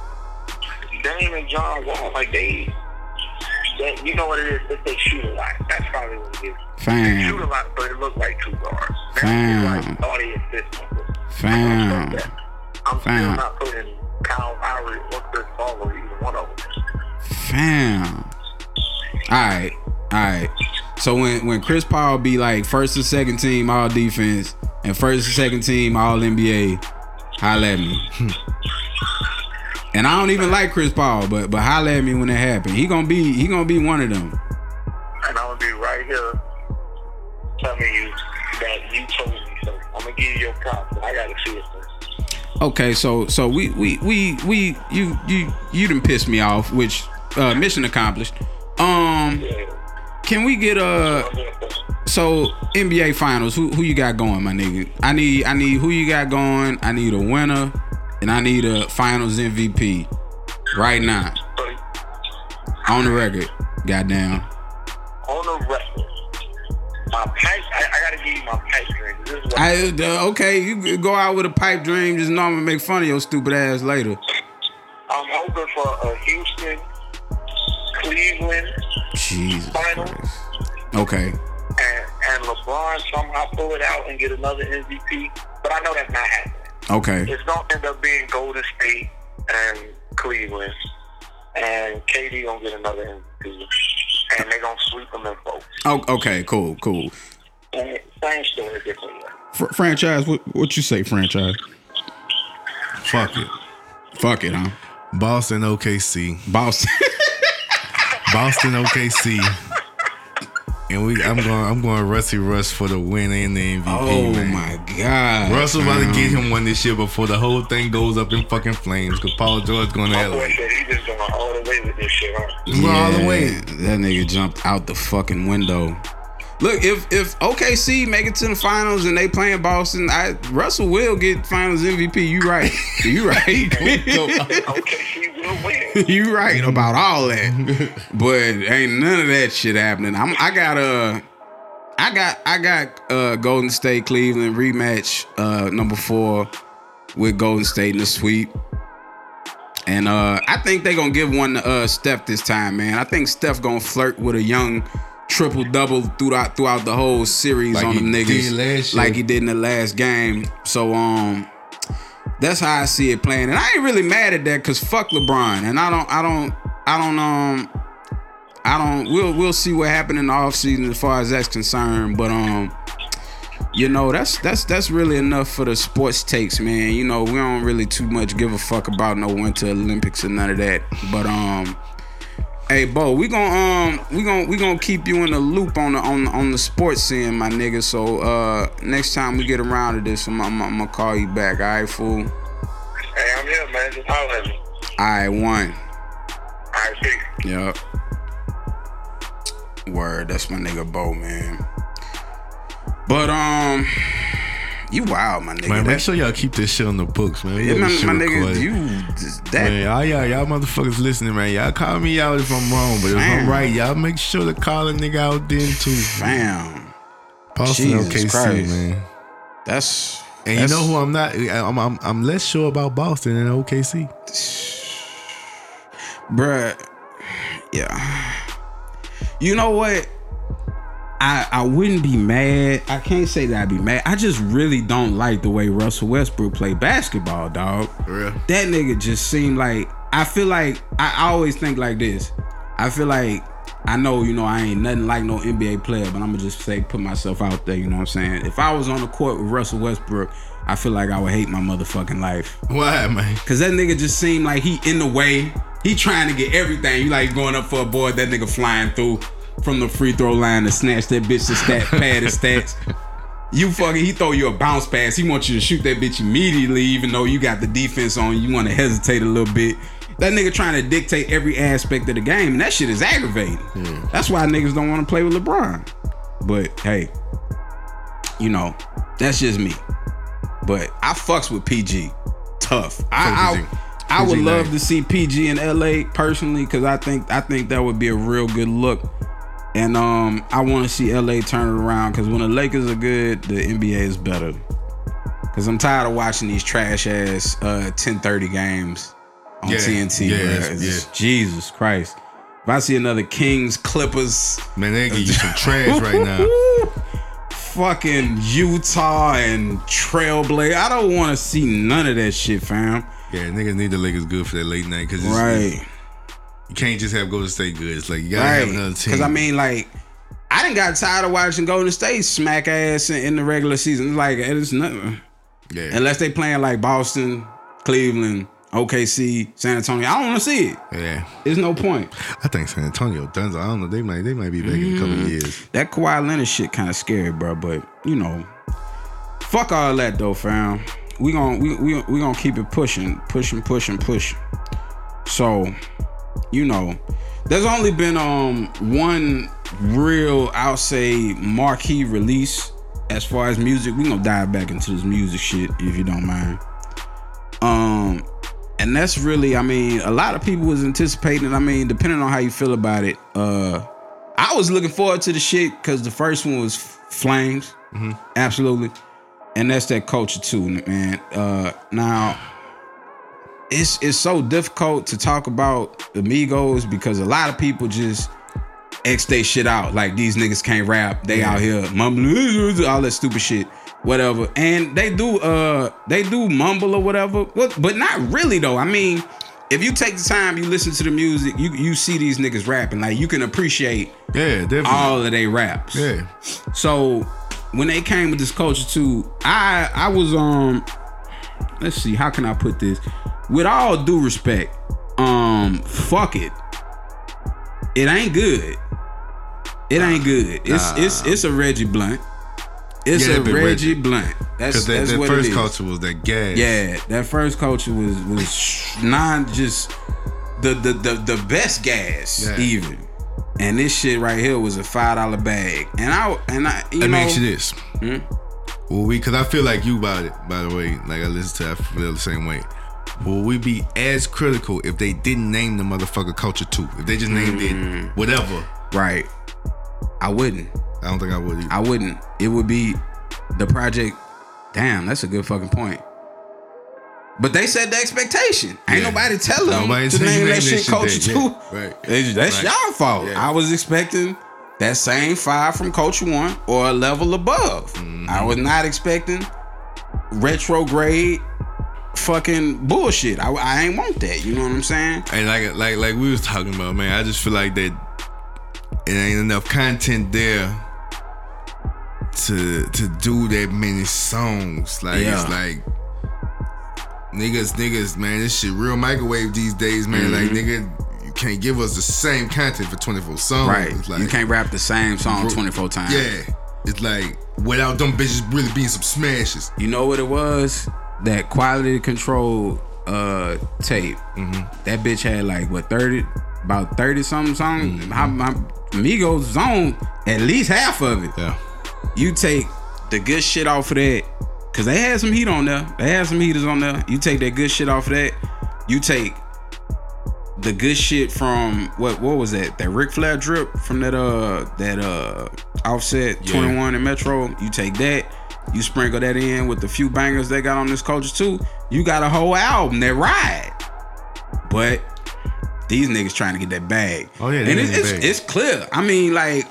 Dame and John Wall, like they, they, you know what it is? That they shoot a lot. That's probably what it is. They shoot a lot, but it look like two guards. Fam. That's like thought he assistant. Fam. I'm Fam. still not putting Kyle Lowry or Chris Paul or either one of them. Fam. Alright. Alright. So when when Chris Paul be like first or second team all defense and first or second team all NBA, holla at me. and I don't even like Chris Paul, but but holla at me when it happen. He gonna be he gonna be one of them. And I'm gonna be right here telling you that you told me so. I'm gonna give you your props, I gotta see it first. Okay, so so we we we we you you you didn't piss me off, which uh mission accomplished. Um can we get a. So NBA Finals, who who you got going, my nigga? I need I need who you got going. I need a winner, and I need a Finals MVP right now on the record. Goddamn. on the record, my pipe, I, I gotta give you my pipe dream. This is what I uh, okay, you go out with a pipe dream. Just know I'm gonna make fun of your stupid ass later. I'm hoping for a Houston, Cleveland, Jesus Finals. Christ. Okay. and, and LeBron somehow pull it out and get another MVP. But I know that's not happening. Okay. It's gonna end up being Golden State and Cleveland, and KD gonna get another MVP, and they gonna sweep them in both. Oh, okay. Cool. Cool. And same story, different year. Fr- franchise. What what you say? Franchise. Fuck it. Fuck it, huh? Boston OKC. Boss. Boston OKC. And we I'm going I'm going Rusty Russ for the win and the MVP. oh man. my god. Russell about to get him one this year before the whole thing goes up in fucking flames because Paul George going to My LA. boy said he just going all the way with this shit, huh? We're all the way. That nigga jumped out the fucking window. Look, if if OKC make it to the finals and they playing Boston, I Russell will get finals MVP. You right. You right. Okay, she will win. you right about all that. But ain't none of that shit happening. I'm I got uh I got I got uh Golden State Cleveland rematch uh number four with Golden State in the sweep. And uh I think they gonna give one to uh Steph this time, man. I think Steph gonna flirt with a young triple double throughout throughout the whole series Like on them niggas. did last year. like he did in the last game. So um that's how I see it playing. And I ain't really mad at that cause fuck LeBron. And I don't I don't I don't um I don't we'll we'll see what happened in the offseason as far as that's concerned. But um you know, that's that's that's really enough for the sports takes, man. You know, we don't really too much give a fuck about no Winter Olympics and none of that. But um Hey Bo, we gon' um we gon' we gonna keep you in the loop on the on on the sports scene, my nigga. So uh next time we get around to this, I'm, I'm, I'm gonna call you back. All right, fool. Hey, I'm here, man. Just holler at me. All right, one. All right, peace. Yep. Word, that's my nigga Bo, man. But um, you wild, my nigga. Man, make sure y'all keep this shit on the books, man. Yeah, my, my nigga, you just that. Man, all y'all, y'all motherfuckers listening, man. Y'all call me out if I'm wrong, but if I'm right, y'all make sure to call a nigga out then too. Fam, Boston Jesus OKC, Christ. man. that's And that's- you know who I'm not? I'm, I'm I'm less sure about Boston than OKC. bruh. Yeah. You know what? I I wouldn't be mad. I can't say that I'd be mad. I just really don't like the way Russell Westbrook play basketball, dog. Real? That nigga just seemed like I feel like I always think like this. I feel like I know, you know, I ain't nothing like no NBA player, but I'm gonna just say put myself out there, you know what I'm saying? If I was on the court with Russell Westbrook, I feel like I would hate my motherfucking life. Why, man? Cause that nigga just seemed like he in the way. He trying to get everything. You like going up for a board, that nigga flying through from the free throw line to snatch that bitch to stat pad his stats. You fucking he throw you a bounce pass. He wants you to shoot that bitch immediately, even though you got the defense on. You want to hesitate a little bit. That nigga trying to dictate every aspect of the game, and that shit is aggravating. That's why niggas don't want to play with LeBron. But hey, you know, that's just me. But I fucks with PG. Tough. I PG. I, I would love to see PG in LA personally because I think I think that would be a real good look. And um, I want to see LA turn it around because when the Lakers are good, the NBA is better. Cause I'm tired of watching these trash ass uh 10:30 games on Yeah, TNT. yeah, bruh. that's- It's- yeah. Jesus Christ. If I see another Kings Clippers Man, they give you some trash right now. fucking Utah and Trailblazer. I don't want to see none of that shit, fam. Yeah, niggas need the Lakers good for that late night because it's Right, you can't just have Golden State good. It's like you gotta have another right. team. Because I mean, like, I didn't got tired of watching Golden State smack ass in, in the regular season. Like it's nothing yeah, unless they playing like Boston, Cleveland, OKC, San Antonio. I don't want to see it. yeah. There's no point. I think San Antonio done. I don't know. They might they might be back in a couple of years. That Kawhi Leonard shit kind of scary, bro. But you know, fuck all that though, fam. We gon' we we we gonna keep it pushing, pushing, pushing, pushing. So, you know, there's only been um one real, I'll say, marquee release as far as music. We gonna dive back into this music shit if you don't mind. Um, and that's really, I mean, a lot of people was anticipating. I mean, depending on how you feel about it, uh, I was looking forward to the shit because the first one was Flames, absolutely, and that's that culture too, man. Uh, now, it's it's so difficult to talk about amigos because a lot of people just X they shit out. Like these niggas can't rap. They out here mumbling all that stupid shit. Whatever. And they do uh they do mumble or whatever. But, but not really though. I mean, if you take the time, you listen to the music, you you see these niggas rapping. Like you can appreciate Yeah, definitely. all of their raps. yeah, So when they came with this culture too, I I was um let's see, how can I put this? With all due respect, um, fuck it. It ain't good. It ain't good. It's it's it's a Reggie Blunt. It's Yeah, a Reggie Reggie- Blunt. That's that, that's that what first it is. culture was that gas. Yeah, that first culture was was not just the the the, the best gas Yeah. even. And this shit right here was a five dollar bag. And I and I you Let me know ask you this. Hmm? Will we? Because I feel like you about it. By the way, like I listen to, I feel the same way. Will we be as critical if they didn't name the motherfucker culture two? If they just named Hmm. it whatever? right. I wouldn't. I don't think I would. Either. I wouldn't. It would be the project. Damn, that's a good fucking point. But they set the expectation. Ain't Yeah. nobody tell them Nobody to name that shit Culture Two. Right. That's Right. y'all fault. Yeah. I was expecting that same five from Culture One or a level above. Mm-hmm. I was not expecting retrograde fucking bullshit. I, I ain't want that. You know what I'm saying? And like like like we was talking about, man, I just feel like that it ain't enough content there to to do that many songs. Like Yeah. it's like niggas, niggas, man, this shit real microwave these days, man. Like nigga, you can't give us the same content for 24 songs. Right. Like, you can't rap the same song 24 times. Yeah. It's like without them bitches really being some smashes. You know what it was? That quality control uh tape. Mm-hmm. That bitch had like what 30 about thirty something songs. Mm-hmm. How my Migos on at least half of it. Yeah. You take the good shit off of that, cause they had some heat on there. They had some heaters on there. You take that good shit off of that. You take the good shit from what what was that? That Ric Flair drip from that uh that uh offset Yeah. 21 and Metro. You take that, you sprinkle that in with the few bangers they got on this culture too. You got a whole album that ride. But these niggas trying to get that bag. Oh, yeah, and it's, it's it's clear. I mean, like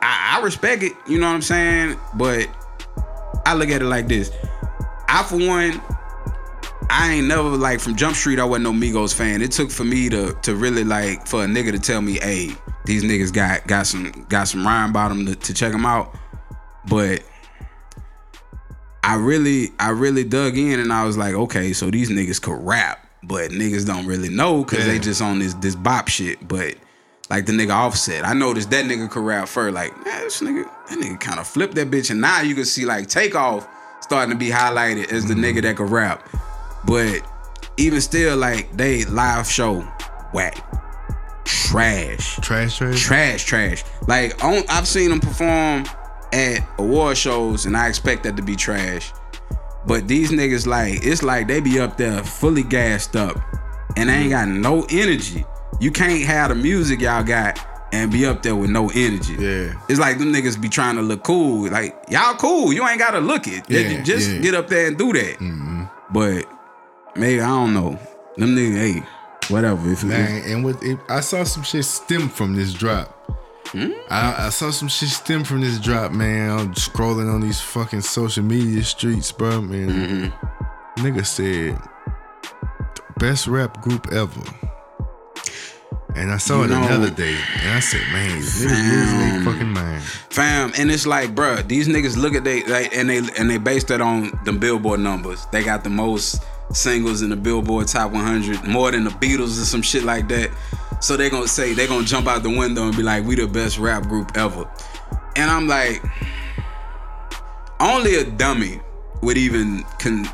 I, I respect it. You know what I'm saying? But I look at it like this. I for one, I ain't never like from Jump Street. I wasn't no Migos fan. It took for me to to really like for a nigga to tell me, hey, these niggas got got some got some rhyme bottom to, to check them out. But I really I really dug in and I was like, okay, so these niggas could rap, but niggas don't really know because they just on this this bop shit. But like the nigga Offset, I noticed that nigga could rap first. Like, man, this nigga, that nigga kind of flipped that bitch, and now you can see like Takeoff starting to be highlighted as the mm-hmm. nigga that could rap. But even still, like they live show whack, trash, Trash trash. trash, trash. Like on, I've seen them perform at award shows, and I expect that to be trash. But these niggas, like, it's like they be up there fully gassed up, and they ain't got no energy. You can't have the music y'all got and be up there with no energy. Yeah. It's like them niggas be trying to look cool. Like y'all cool. You ain't gotta look it. Yeah, just yeah. get up there and do that. Mm-hmm. But maybe I don't know. Them niggas, hey, whatever. If, Man, and with it, I saw some shit stem from this drop. Hmm? I, I saw some shit stem from this drop, man. I'm scrolling on these fucking social media streets, bro. Man, Mm-hmm. nigga said best rap group ever. And I saw You it know- another day, and I said, man, niggas losing their fucking mind. fam, and it's like, bruh, these niggas look at they like, and they and they based that on the Billboard numbers. They got the most singles in the Billboard Top 100, more than the Beatles or some shit like that. So they're gonna say they're gonna jump out the window and be like, we the best rap group ever. And I'm like, only a dummy would even con.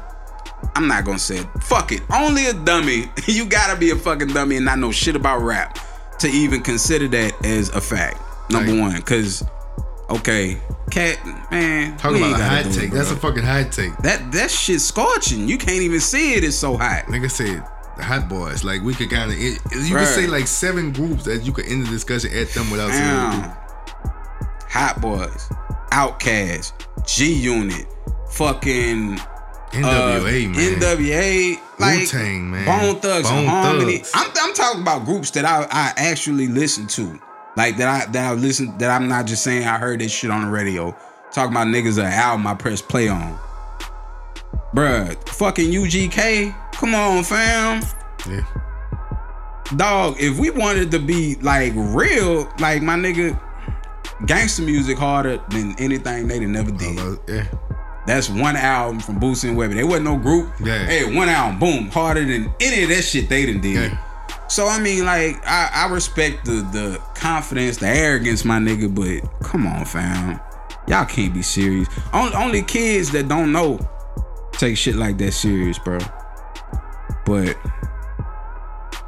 I'm not gonna say it. Fuck it. Only a dummy. you gotta be a fucking dummy and not know shit about rap to even consider that as a fact. Number Like- one, because okay, cat man, Talk about a hot take. That's a fucking hot take. that that shit scorching. You can't even see it. It's so hot. Nigga said the hot boys. Like we could kind of, you Right. could say like seven groups that you could end the discussion at them without saying. Hot boys, OutKast, G Unit, fucking NWA uh, man. NWA, like Wu-Tang, man. Bone Thugs and Bone Harmony. Thugs. I'm, I'm talking about groups that I, I actually listen to, like that I that I listen that I'm not just saying I heard this shit on the radio. Talking about niggas an album I press play on. Bruh, fucking UGK. Come on, fam. Yeah. Dog, if we wanted to be like real, like my nigga, gangster music harder than anything they done never did. Yeah. That's one album from Boosie and Webbie. They wasn't no group. Yeah. Hey, one album, boom, harder than any of that shit they done did. Yeah. So I mean, like, I, I respect the the confidence, the arrogance, my nigga, but come on, fam. Y'all can't be serious. Only, only kids that don't know take shit like that serious, bro. But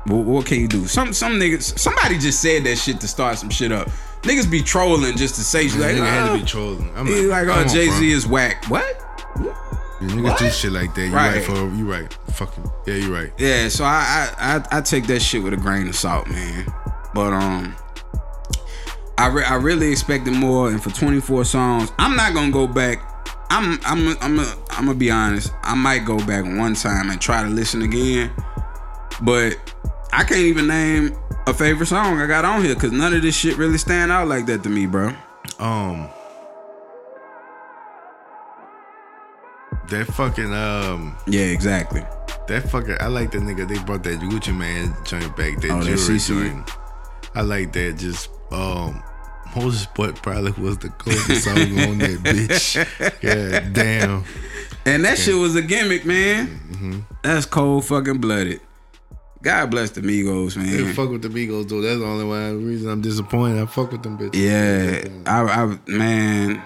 what, what can you do? Some some niggas, somebody just said that shit to start some shit up. Niggas be trolling just to say shit like, nigga had to "Oh, be trolling. I'm he like, oh, Jay Z is whack. What? Yeah, niggas What? do shit like that. You right, Right. for you right. Fucking yeah, you right. Yeah, so I, I I I take that shit with a grain of salt, man. But um, I re- I really expected more, and for 24 songs, I'm not gonna go back. I'm I'm I'm I'm gonna be honest. I might go back one time and try to listen again, but I can't even name a favorite song I got on here because none of this shit really stand out like that to me, bro. Um, that fucking um, Yeah, exactly. that fucking. I like that nigga. They brought that Gucci Mane joint back. That Oh, jewelry joint. I like that. Just um. Motorsport probably was the coldest song on that bitch. Yeah, damn. And that shit was a gimmick, man. Mm-hmm. That's cold fucking blooded. God bless the Migos, man. They fuck with the Migos though. That's the only one reason I'm disappointed. I fuck with them bitches. Yeah, I, I, man,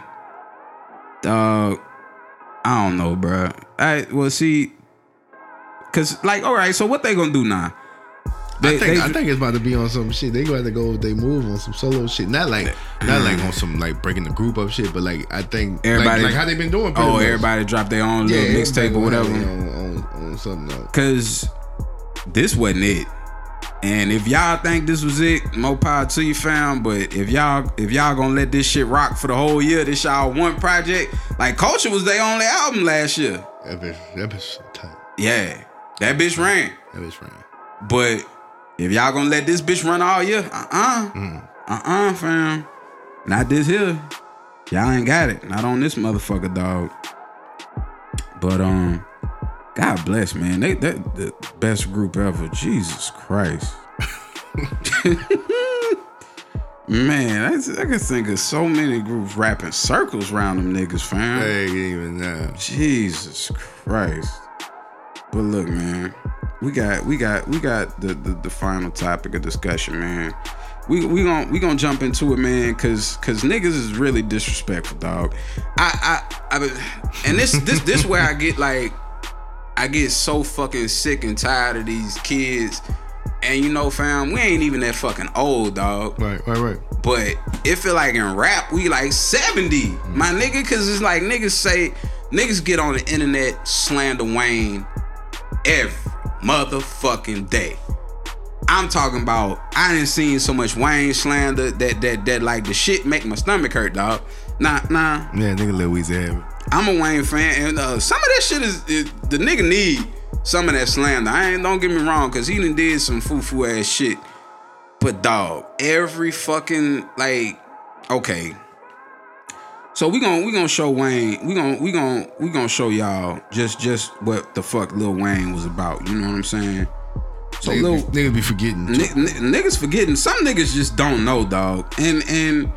dog. I don't know, bro. I well, see, cause like, all right. So what they gonna do now? They- I think they- I think it's about to be on some shit. They gonna have to go if they move on some solo shit. Not like not like on some like breaking the group up shit, but like I think Everybody- like, like how they been doing. Oh, much. everybody dropped their own little everybody mixtape or whatever. On, on, on something else. Cause this wasn't it. And if y'all think this was it, more power to you, fam. But if y'all if y'all gonna let this shit rock for the whole year, this y'all one project. Like Culture was their only album last year. That bitch, that bitch tight. Yeah, that bitch ran. That bitch ran. But if y'all gonna let this bitch run all year, uh uh-uh. Mm. uh, fam, not this here. Y'all ain't got it. Not on this motherfucker, dog. But um, God bless, man. They that the best group ever. Jesus Christ. Man, I, I can think of so many groups wrapping circles around them niggas, fam. Ain't even know. Jesus Christ. But look, man, we got we got we got the the, the final topic of discussion, man. We we gon' we gonna jump into it, man, cause cause niggas is really disrespectful, dog. I I I and this this this where I get like I get so fucking sick and tired of these kids. And you know, fam, we ain't even that fucking old, dog. Right, right, right. But it feel like in rap, we like 70. Mm. My nigga, cause it's like niggas say, niggas get on the internet, slander Wayne every motherfucking day. I'm talking about I didn't seen so much Wayne slander that that that like the shit make my stomach hurt, dog. Nah, nah. Yeah, nigga Lil Weezy have it. I'm a Wayne fan, and uh, some of that shit is, is the nigga need some of that slander. I ain't don't get me wrong, cause he done did some foo foo ass shit. But dog, every fucking like, okay. So we gonna we gonna show Wayne. We gonna we gonna we gonna show y'all just just what the fuck Lil Wayne was about. You know what I'm saying? So Niggas, Lil be, niggas be forgetting. N- n- niggas forgetting. Some niggas just don't know, dog. And and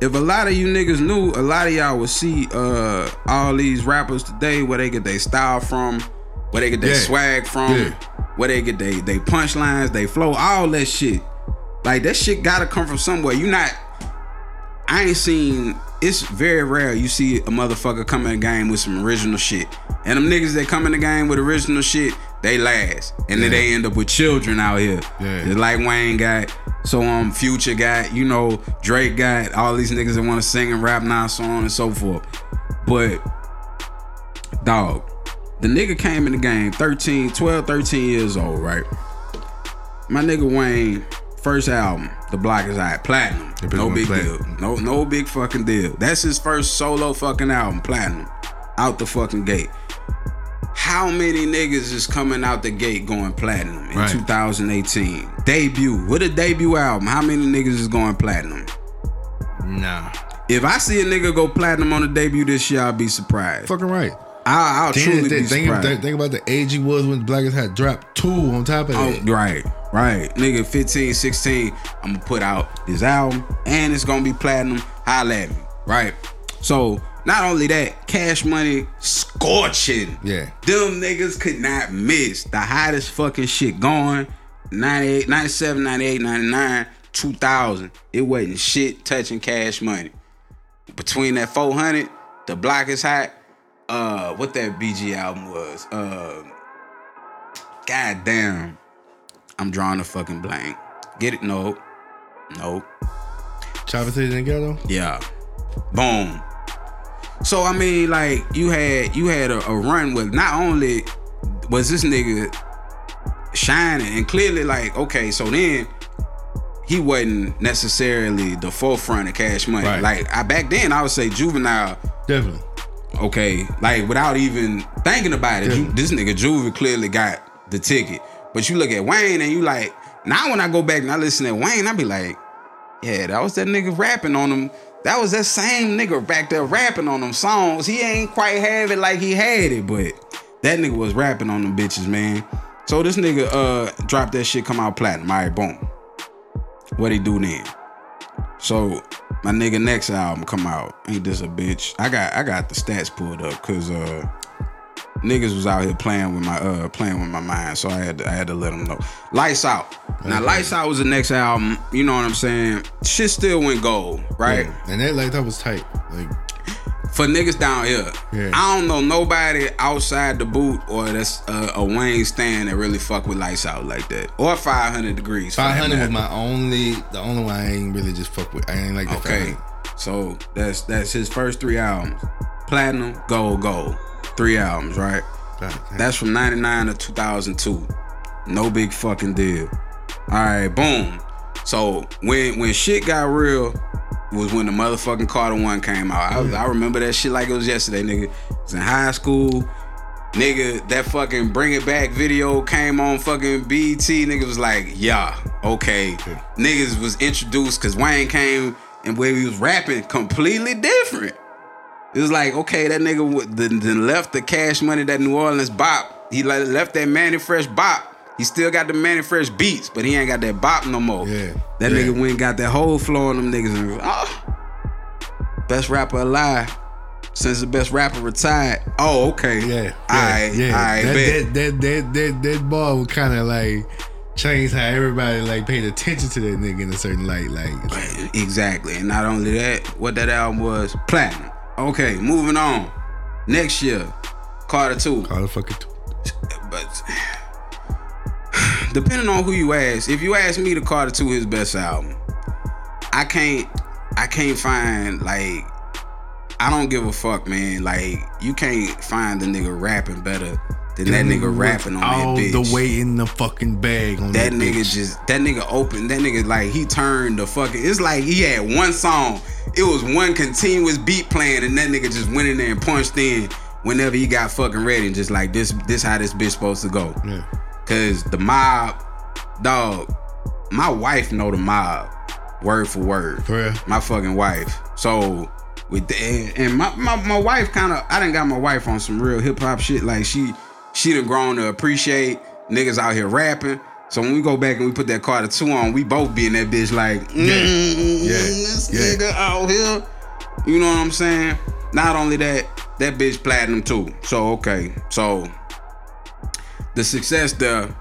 if a lot of you niggas knew, a lot of y'all would see uh all these rappers today where they get their style from, where they get their Yeah. swag from, Yeah. where they get they they punchlines, they flow, all that shit. Like that shit gotta come from somewhere. You not. I ain't seen. It's very rare you see a motherfucker come in the game with some original shit. And them niggas that come in the game with original shit, they last. And then they end up with children out here. Yeah. Like Wayne got, so um Future got, you know, Drake got, all these niggas that want to sing and rap now, so on and so forth. But dog, the nigga came in the game 13, 12, 13 years old, right? My nigga Wayne, first album, The Block is Hot, platinum. No big platinum. deal. No, no big fucking deal. That's his first solo fucking album, platinum. Out the fucking gate. How many niggas is coming out the gate going platinum in Right. 2018? Debut. With a debut album, how many niggas is going platinum? Nah. If I see a nigga go platinum on the debut this year, I'll be surprised. Fucking right. I, I'll truly think, be think, surprised. think, think about the age he was when Black had dropped two on top of Oh, that. right, right. Nigga, 15, 16, I'm gonna put out this album and it's gonna be platinum. Holla at me, right? So, not only that, cash money scorching. Yeah. Them niggas could not miss the hottest fucking shit going. 98, 97, 98, 99, 2000. It wasn't shit touching cash money. Between that 400, the block is hot. Uh, what that BG album was. Uh, God damn. I'm drawing a fucking blank. Get it? No. Nope. Chopper City and Ghetto. Yeah. Boom. So I mean, like you had you had a, a run with not only was this nigga shining and clearly like okay, so then he wasn't necessarily the forefront of cash money. Right. Like I back then I would say juvenile Definitely. okay, like without even thinking about it, this nigga Juvie clearly got the ticket. But you look at Wayne and you like, now when I go back and I listen to Wayne, I be like, yeah, that was that nigga rapping on them. That was that same nigga back there rapping on them songs. He ain't quite have it like he had it, but that nigga was rapping on them bitches, man. So this nigga uh dropped that shit, come out platinum. All right, boom. What he do then? So my nigga next album come out. Ain't this a bitch? I got I got the stats pulled up because uh niggas was out here playing with my uh playing with my mind. So I had to, I had to let them know. Lights out. Now Lights Out was the next album. You know what I'm saying? Shit still went gold, right? Yeah. And that like that was tight. Like for niggas down here. Yeah. I don't know nobody outside the boot or that's uh, a Wayne stand that really fuck with lights out like that, or 500 degrees. Five hundred was my only, the only one I ain't really just fuck with. I ain't like the Okay, so that's that's his first three albums: platinum, gold, gold. Three albums, right? That's from 99 to 2002. No big fucking deal. All right, boom. So when when shit got real was when the motherfucking Carter one came out. I, I remember that shit like it was yesterday, nigga. I was in high school. Nigga, that fucking Bring It Back video came on fucking BT. Nigga was like, yeah, okay. Niggas was introduced because Wayne came and where he was rapping completely different. It was like, okay, that nigga then, then left the cash money, that New Orleans bop. He le- left that Mannie Fresh bop. He still got the Mannie Fresh beats, but he ain't got that bop no more. Yeah, That yeah. nigga went and got that whole flow on them niggas. And, oh, best rapper alive since the best rapper retired. Oh, okay. Yeah, yeah, I, yeah. I that, bet. that, that that that that ball would kind of like change how everybody like paid attention to that nigga in a certain light. Like, Exactly. And not only that, what that album was, platinum. Okay, moving on. Next year, Carter 2. call the fucking. T- but depending on who you ask, if you ask me to Carter Two his best album, I can't I can't find like I don't give a fuck, man. Like you can't find the nigga rapping better than that nigga rapping on all that bitch. the way in the fucking bag on that that, nigga bitch. just that nigga opened that nigga like he turned the fucking it's like he had one song it was one continuous beat playing and that nigga just went in there and punched in whenever he got fucking ready and just like this this how this bitch supposed to go Yeah. Cause the mob dog my wife know the mob word for word For real? my fucking wife so with the, and, and my, my my wife kind of I didn't got my wife on some real hip hop shit like she she done grown to appreciate niggas out here rapping. So when we go back and we put that Carter two on, we both be in that bitch like, mm, Yeah. this Yeah. nigga out here. You know what I'm saying? Not only that, that bitch platinum too. So okay, so the success, the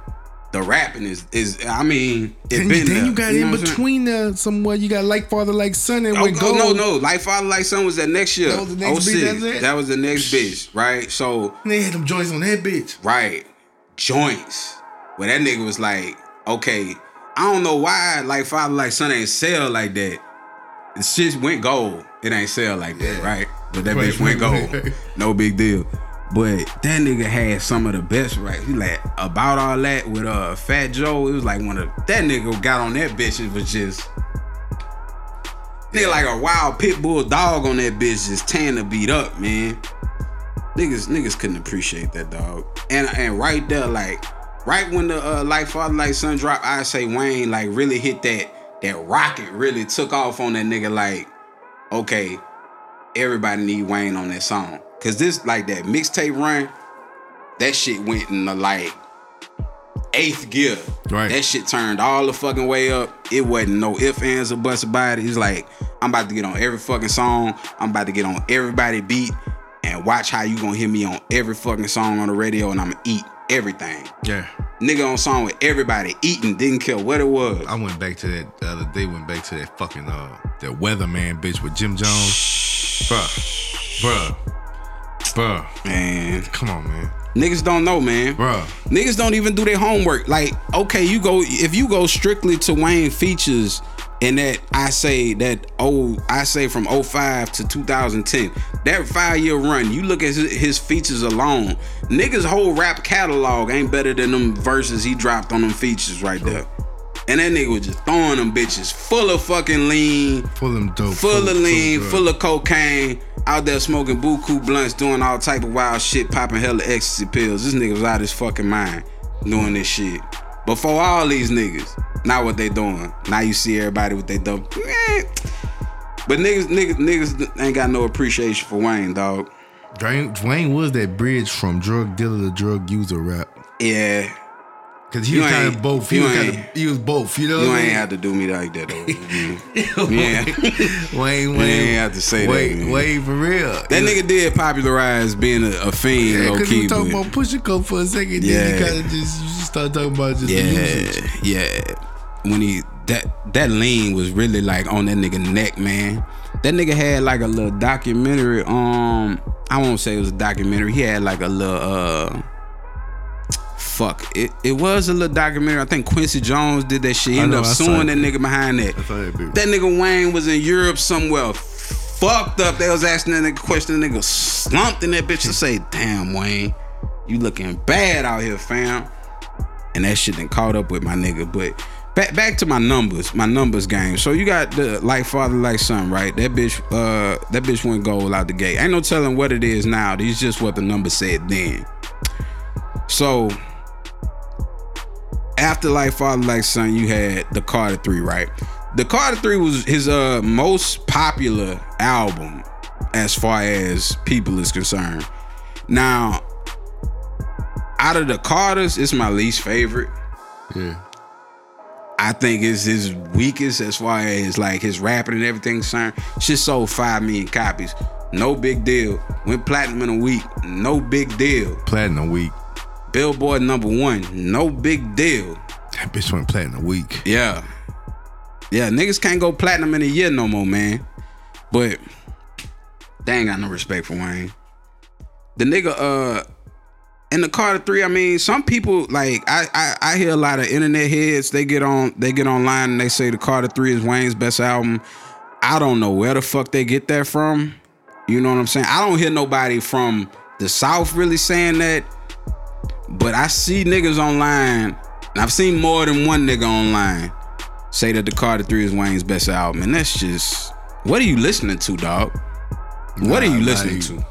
the rapping is is I mean, it Then, been then there. you got know in what I'm saying? between the somewhere. You got like father, like son, and Oh, with oh, gold. no, no. Like Father, like Son was that next year. That was the next 06. bitch? That was the next bitch, right? So, They had them joints on that bitch. right, joints. Where that nigga was like, okay, I don't know why like Father, like Son ain't sell like that. The shit went gold. It ain't sell like that, right? But that Right, bitch went gold. No big deal. But that nigga had some of the best right. He like about all that with uh Fat Joe. It was like one of that nigga got on that bitch. It was just Nigga like a wild pit bull dog on that bitch just tearing the beat up, man. Niggas, niggas couldn't appreciate that dog. And and right there, like, right when the uh, like father like son drop, I say Wayne like really hit that that rocket really took off on that nigga. Like, okay, everybody need Wayne on that song. Cause this like that mixtape run, that shit went in the like eighth gear. Right. That shit turned all the fucking way up. It wasn't no ifs, ands, or buts about it. It's like, I'm about to get on every fucking song. I'm about to get on everybody beat and watch how you gonna hear me on every fucking song on the radio and I'm gonna eat everything. Yeah. Nigga on song with everybody eating, didn't care what it was. I went back to that the other day. Went back to that fucking uh that weatherman bitch with Jim Jones. Bruh, bruh, bruh. Man, Come on, man, niggas don't know, man. bruh. Niggas don't even do their homework. Like, okay, you go if you go strictly to Wayne features and that I say that oh I say from 05 to 2010, that five year run, you look at his, his features alone, niggas whole rap catalog ain't better than them verses he dropped on them features right there. And that nigga was just throwing them bitches full of fucking lean, Full of dope. full of lean, drugs. full of cocaine, out there smoking buku blunts, doing all type of wild shit, popping hella ecstasy pills. This nigga was out his fucking mind doing this shit. Before all these niggas, not what they doing. Now you see everybody with they dope. Eh. But niggas, niggas, niggas ain't got no appreciation for Wayne, dog. Dwayne, Dwayne was that bridge from drug dealer to drug user rap. Yeah, Cause he You was kind of both. He you was kind of he was both. You know. you what I ain't mean? have to do me like that, though. yeah. Wayne, You Wayne, ain't have to say that, Wayne, man. Wayne for real. That nigga did popularize being a, a fiend, Yeah, because we talking about Pusha Code for a second. Yeah. Then you kind of just you just start talking about just. Yeah, yeah. When he that that lean was really like on that nigga neck, man. That nigga had like a little documentary. Um, I won't say it was a documentary. He had like a little uh. Fuck it! It was a little documentary. I think Quincy Jones did that shit. He ended know, up suing that nigga behind that. That. Nigga Wayne was in Europe somewhere, fucked up. They was asking that nigga question. The nigga slumped in that bitch to say, "Damn, Wayne, you looking bad out here, fam." And that shit done caught up with my nigga. But back back to my numbers, my numbers game. So you got the like father, like son, right? That bitch, uh, that bitch went gold out the gate. Ain't no telling what it is now. These just what the number said then. So after like father, like son, you had the Carter Three, right? The Carter Three was his uh most popular album as far as people is concerned. Now, out of the Carters, it's my least favorite. Yeah. I think it's his weakest as far as like his rapping and everything concerned. Shit sold five million copies. No big deal. Went platinum in a week. No big deal. Platinum a week. Billboard number one. No big deal. That bitch went platinum a week. Yeah. Yeah, niggas can't go platinum in a year no more, man. But they ain't got no respect for Wayne. The nigga, uh, in the Carter Three, I mean, some people like I, I I hear a lot of internet heads. They get on they get online and they say the Carter Three is Wayne's best album. I don't know where the fuck they get that from. You know what I'm saying? I don't hear nobody from the South really saying that. But I see niggas online, and I've seen more than one nigga online say that the Carter 3 is Wayne's best album. And that's just what are you listening to, dog? what are you listening you- to?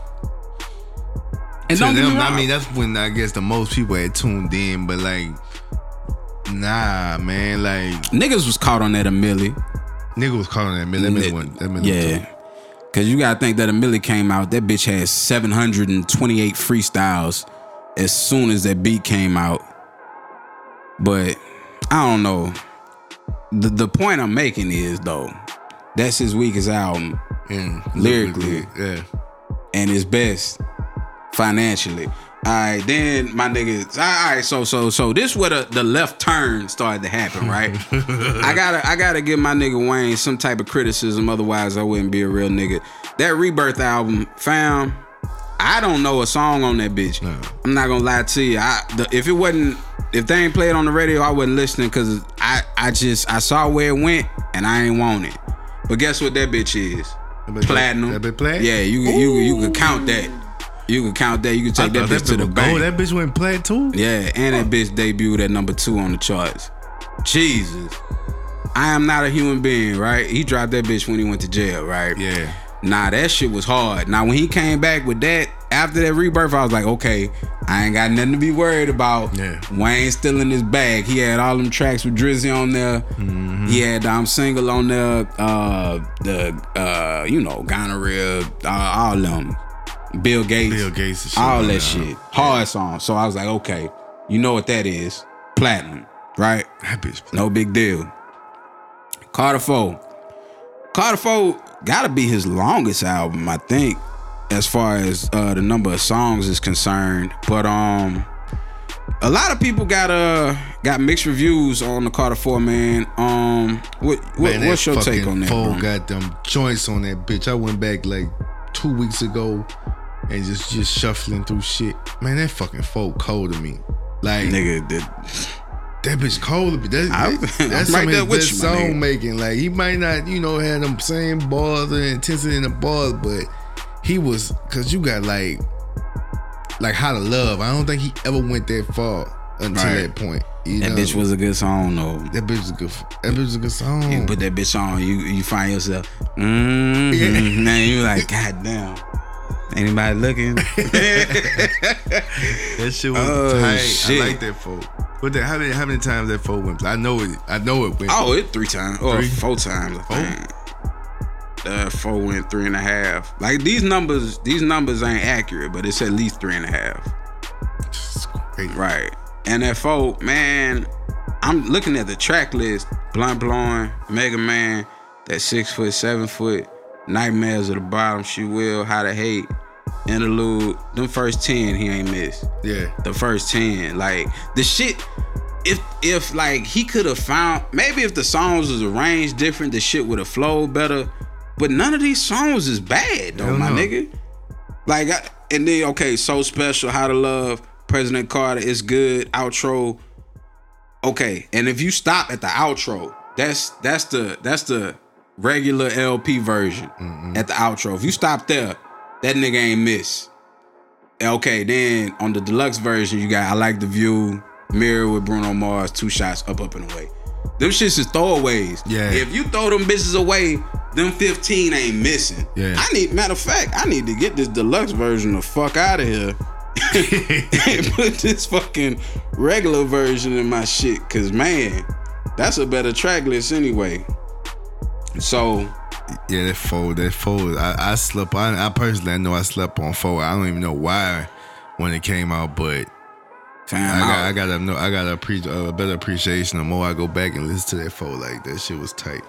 And To don't get me them. I mean, that's when I guess the most people had tuned in, but like, nah, man, like niggas was caught on that a milli. nigga was calling that million. That million one. That million Yeah. two. Cause you gotta think that a milli came out, that bitch had 728 freestyles as soon as that beat came out. But I don't know. The the point I'm making is though, that's his weakest album mm, And Lyrically. yeah. and his best financially. All right, then my niggas. All right, so so so this where the, the left turn started to happen, right? I gotta I gotta give my nigga Wayne some type of criticism, otherwise I wouldn't be a real nigga. That Rebirth album, fam. I don't know a song on that bitch. No. I'm not gonna lie to you. I the, if it wasn't if they ain't played on the radio, I wasn't listening because I I just I saw where it went and I ain't want it. But guess what that bitch is? That Platinum. that bitch platinum? Yeah, you you you could count that. You could count that. You could take that bitch to the bank. gold. That bitch went plat too. Yeah, and that bitch debuted at number two on the charts. Jesus. I am not a human being, right? He dropped that bitch when he went to jail, right? Yeah. Nah, that shit was hard. Now when he came back with that, after that rebirth, I was like, okay, I ain't got nothing to be worried about. Yeah. Wayne still in his bag. He had all them tracks with Drizzy on there. Mm-hmm. He had um single on there, uh the uh, you know, gonorrhea, uh, all them. Bill Gates. Bill Gates shit All that shit. Hard song. So I was like, okay, you know what that is. Platinum, right? That bitch. No big deal. Carter 4. Carter 4 gotta be his longest album, I think, as far as uh, the number of songs is concerned. But um a lot of people got uh got mixed reviews on the Carter 4, man. Um what, what Man, what's your take on that? Four got them joints on that bitch. I went back like two weeks ago and just just shuffling through shit. Man, that fucking folk cold to me. Like Nigga, that, that bitch cold. That, that- that's right there his with you, nigga. song making. Like he might not, you know, had them same bars and intensity in the bars, but he was cause you got like like how to love. I don't think he ever went that far until Right. that point. You that know? bitch was a good song though. that bitch was a good. That bitch was a good song. You put that bitch on, you you find yourself, mm Yeah. now you like, God damn. Anybody looking? That shit was Oh, tight. shit. I like that folk. But the, how many how many times that four went? I know it. I know it went. Oh, it three times or Three? four times. I think. Uh, four went three and a half. Like these numbers, these numbers ain't accurate, but it's at least three and a half. Crazy. Right. And that four, man, I'm looking at the track list. Blunt blowing, Mega Man, that six foot, seven foot, Nightmares at the bottom, She Will, How to Hate, Interlude. Them first ten he ain't missed Yeah. the first 10 like the shit if if like he could have found maybe if the songs was arranged different the shit would have flowed better But none of these songs is bad though, my nigga. Like, I, and then okay, so special, how to love, President Carter is good, outro. Okay, and if you stop at the outro, that's that's the that's the regular LP version at the outro. If you stop there, that nigga ain't miss. Okay, then on the deluxe version, you got I like the view, mirror with Bruno Mars, two shots up, up and away. Them shits is throwaways. Yeah. If you throw them bitches away, them 15 ain't missing. Yeah. I need matter of fact, I need to get this deluxe version the fuck out of here. and put this fucking regular version in my shit. Cause man, that's a better track list anyway. So Yeah, that fold, that fold. I, I slept. I, I personally, I know I slept on fold. I don't even know why when it came out, but fam, I got, I- got a, no, I got a, pre, uh, a better appreciation. The more I go back and listen to that fold, like that shit was tight.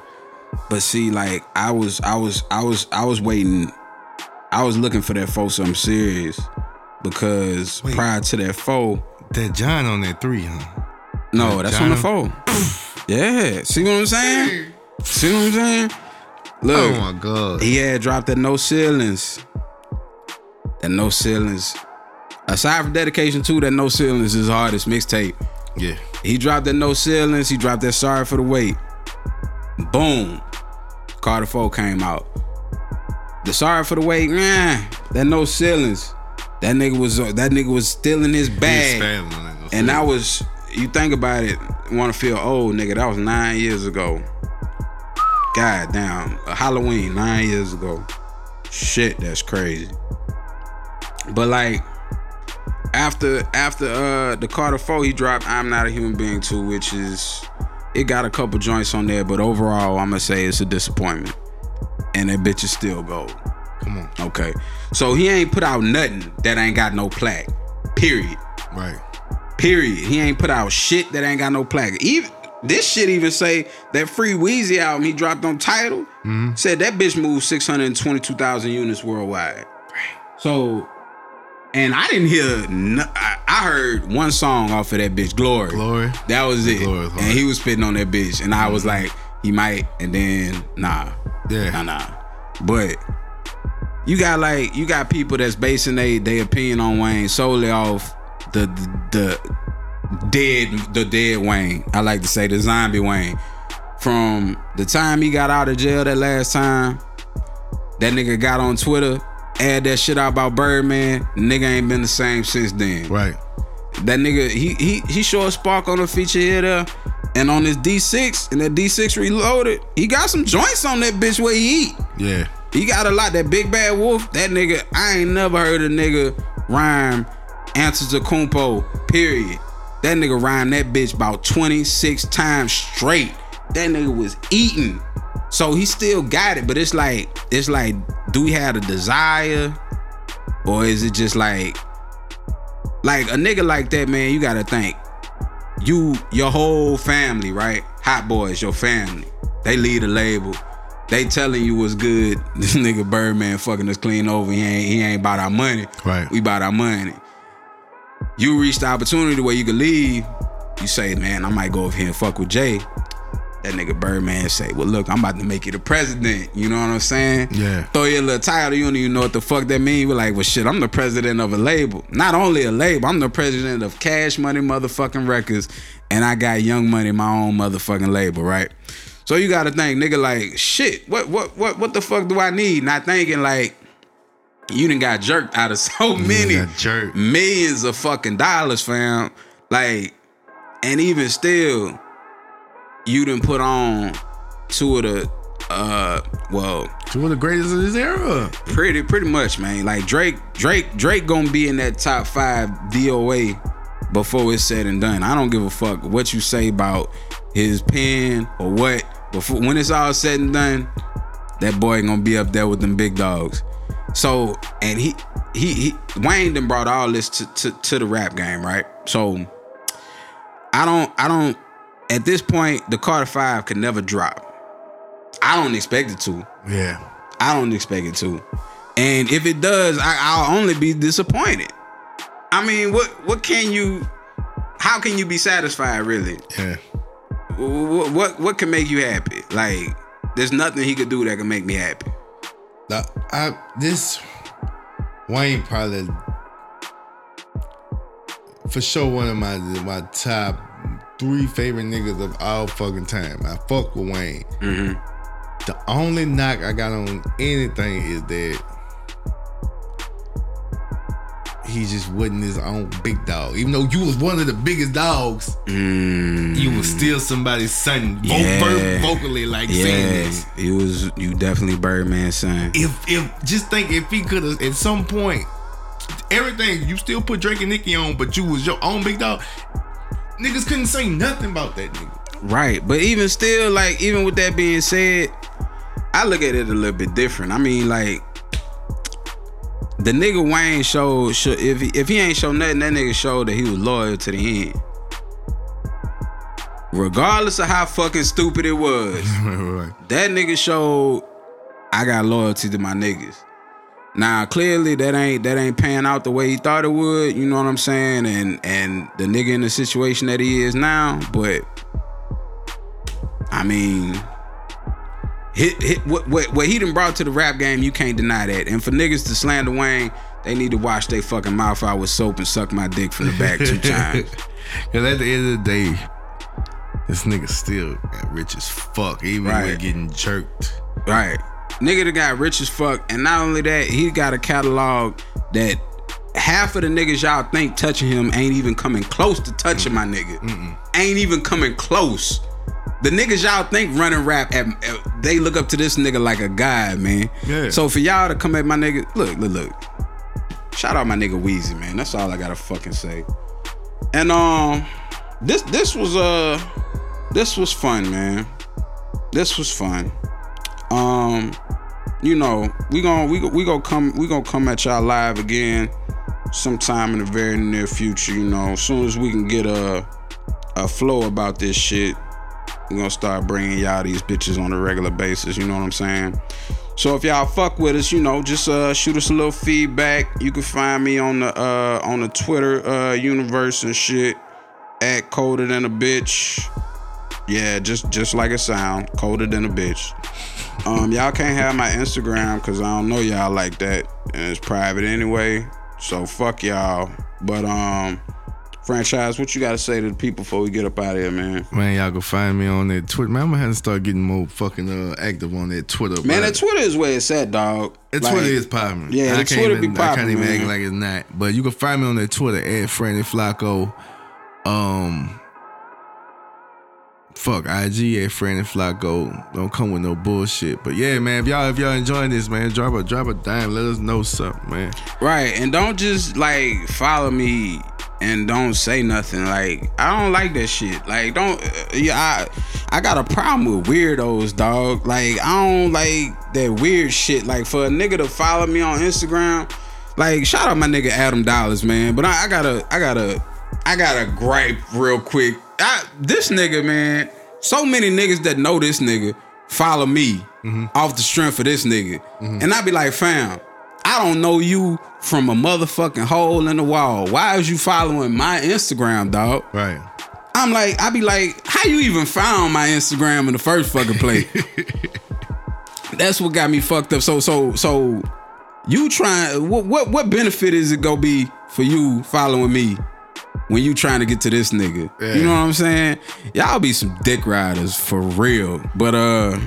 But see, like I was, I was, I was, I was waiting. I was looking for that four something serious because Wait. prior to that four, That John on that three, huh? no, That that's on the John- four. yeah, see what I'm saying? See what I'm saying? Look, Oh my god. he had dropped that no ceilings. That no ceilings. Aside from dedication two, that no ceilings is his hardest mixtape. Yeah. He dropped that no ceilings. He dropped that sorry for the wait. Boom. Carter 4 came out. The sorry for the wait, man. That no ceilings. That nigga was uh, that nigga was still in his bag. And that was you think about it, wanna feel old, nigga. That was nine years ago. God damn. Halloween, nine years ago. Shit, that's crazy. But like after after uh the Carter 4, he dropped I'm Not a Human Being 2, which is it got a couple joints on there, but overall I'm gonna say it's a disappointment. And that bitch is still gold. Come on. Okay. So he ain't put out nothing that ain't got no plaque. Period. Right. Period. He ain't put out shit that ain't got no plaque. Even this shit even say that Free Weezy album he dropped on Tidal mm-hmm. said that bitch moved 622,000 units worldwide. So, and I didn't hear, no, I, I heard one song off of that bitch, Glory. Glory. That was it. Glory, Glory. And he was spitting on that bitch. And I was mm-hmm. like, he might, and then nah. Yeah. Nah, nah. But you got like you got people that's basing they they opinion on Wayne solely off the the, the dead the dead Wayne. I like to say the zombie Wayne. From the time he got out of jail that last time, that nigga got on Twitter, add that shit out about Birdman. Nigga ain't been the same since then. Right. That nigga, he he he showed a spark on the feature here there. And on his D6, and that D6 reloaded, he got some joints on that bitch where he eat. Yeah. He got a lot. That big bad wolf, that nigga, I ain't never heard a nigga rhyme answer to Kumpo, period. That nigga rhymed that bitch about 26 times straight. That nigga was eating. So he still got it, but it's like, it's like, do we have a desire? Or is it just like, like a nigga like that, man, you gotta think. You, your whole family, right? Hot boys, your family. They lead a label. They telling you what's good. This nigga Birdman fucking us clean over. He ain't he ain't about our money. Right. We about our money. You reach the opportunity where you can leave. You say, man, I might go over here and fuck with Jay. That nigga Birdman say, well, look, I'm about to make you the president. You know what I'm saying? Yeah. Throw you a little title. You don't even know what the fuck that mean. We're like, well, shit, I'm the president of a label. Not only a label, I'm the president of Cash Money motherfucking Records, and I got Young Money, my own motherfucking label, right? So you gotta think, nigga, like, shit, what, what, what, what the fuck do I need? Not thinking like, you done got jerked out of so many millions of fucking dollars, fam. Like, and even still, you done put on two of the uh well, Two of the greatest of this era. pretty pretty much, man. Like Drake, Drake, Drake gonna be in that top five DOA before it's said and done. I don't give a fuck what you say about his pen or what. Before when it's all said and done, that boy gonna be up there with them big dogs. So and he he, he Wayne done brought all this to, to to the rap game, right? So I don't I don't at this point the Carter Five could never drop. I don't expect it to. Yeah. I don't expect it to. And if it does, I, I'll only be disappointed. I mean, what what can you? How can you be satisfied, really? Yeah. What what, what can make you happy? Like, there's nothing he could do that can make me happy. The, I this Wayne probably for sure one of my my top three favorite niggas of all fucking time. I fuck with Wayne. Mm-hmm. The only knock I got on anything is that he just wasn't his own big dog. Even though you was one of the biggest dogs, mm. you was still somebody's son. Yeah. vocally, like saying Yeah, this. he was. You definitely Birdman's son. If if just think if he could have at some point everything you still put Drake and Nicki on, but you was your own big dog. Niggas couldn't say nothing about that nigga. Right, but even still, like even with that being said, I look at it a little bit different. I mean, like the nigga Wayne showed, show, if he, if he ain't show nothing, that nigga showed that he was loyal to the end. Regardless of how fucking stupid it was, right. that nigga showed I got loyalty to my niggas. Now clearly that ain't that ain't paying out the way he thought it would, you know what I'm saying? And and the nigga in the situation that he is now, but I mean hit, hit what, what what he done brought to the rap game, you can't deny that. And for niggas to slander Wayne, they need to wash their fucking mouth out with soap and suck my dick from the back two times. Cause at the end of the day, this nigga still got rich as fuck, even Right. with getting jerked. Right. Nigga that got rich as fuck. And not only that, he got a catalog that half of the niggas y'all think touching him ain't even coming close to touching my nigga. Ain't even coming close. The niggas y'all think running rap, at, they look up to this nigga like a god, man. Yeah. So for y'all to come at my nigga, look, look, look. Shout out my nigga Weezy, man. That's all I gotta fucking say. And um, this this was uh, this was fun, man. This was fun um you know we gonna we, we gonna come we gonna come at y'all live again sometime in the very near future you know as soon as we can get a a flow about this shit we gonna start bringing y'all these bitches on a regular basis you know what i'm saying so if y'all fuck with us you know just uh shoot us a little feedback you can find me on the uh on the twitter uh universe and shit at colder than a bitch yeah, just just like it sound, colder than a bitch. Um, y'all can't have my Instagram because I don't know y'all like that, and it's private anyway. So fuck y'all. But um, franchise, what you got to say to the people before we get up out of here, man? Man, y'all can find me on that Twitter. Man, I'm gonna have to start getting more fucking uh, active on that Twitter. Man, that Twitter is where it's at, dog. that Like, Twitter is popping. Yeah, I the can't Twitter even, be I can't even man. act like it's not. But you can find me on that Twitter at Franny Flocko. Um, fuck IG at Franny Flocko. Don't come with no bullshit. But yeah, man, if y'all if y'all enjoying this, man, drop a drop a dime. Let us know something, man. Right, and don't just like follow me and don't say nothing. Like I don't like that shit. Like don't uh, yeah, I I got a problem with weirdos, dog. Like I don't like that weird shit. Like for a nigga to follow me on Instagram, like shout out my nigga Adam Dollars, man. But I, I gotta I gotta I gotta gripe real quick. I, this nigga, man, so many niggas that know this nigga follow me mm-hmm. off the strength of this nigga. Mm-hmm. And I be like, fam, I don't know you from a motherfucking hole in the wall. Why is you following my Instagram, dog? Right. I'm like, I be like, how you even found my Instagram in the first fucking place? That's what got me fucked up. So, so, so, you trying? What, what, what benefit is it gonna be for you following me when you trying to get to this nigga? You know what I'm saying? Y'all be some dick riders for real. But uh,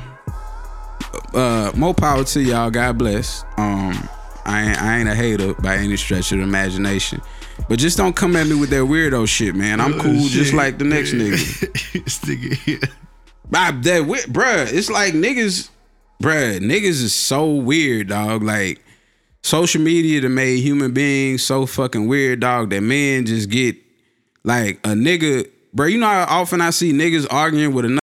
uh, more power to y'all. God bless. Um, I ain't, I ain't a hater by any stretch of the imagination. But just don't come at me with that weirdo shit, man. I'm cool just like the next nigga. this nigga here. I, that wi- bruh, it's like niggas, bruh, niggas is so weird, dog. Like social media that made human beings so fucking weird, dog. That men just get like a nigga, bro, You know how often I see niggas arguing with another.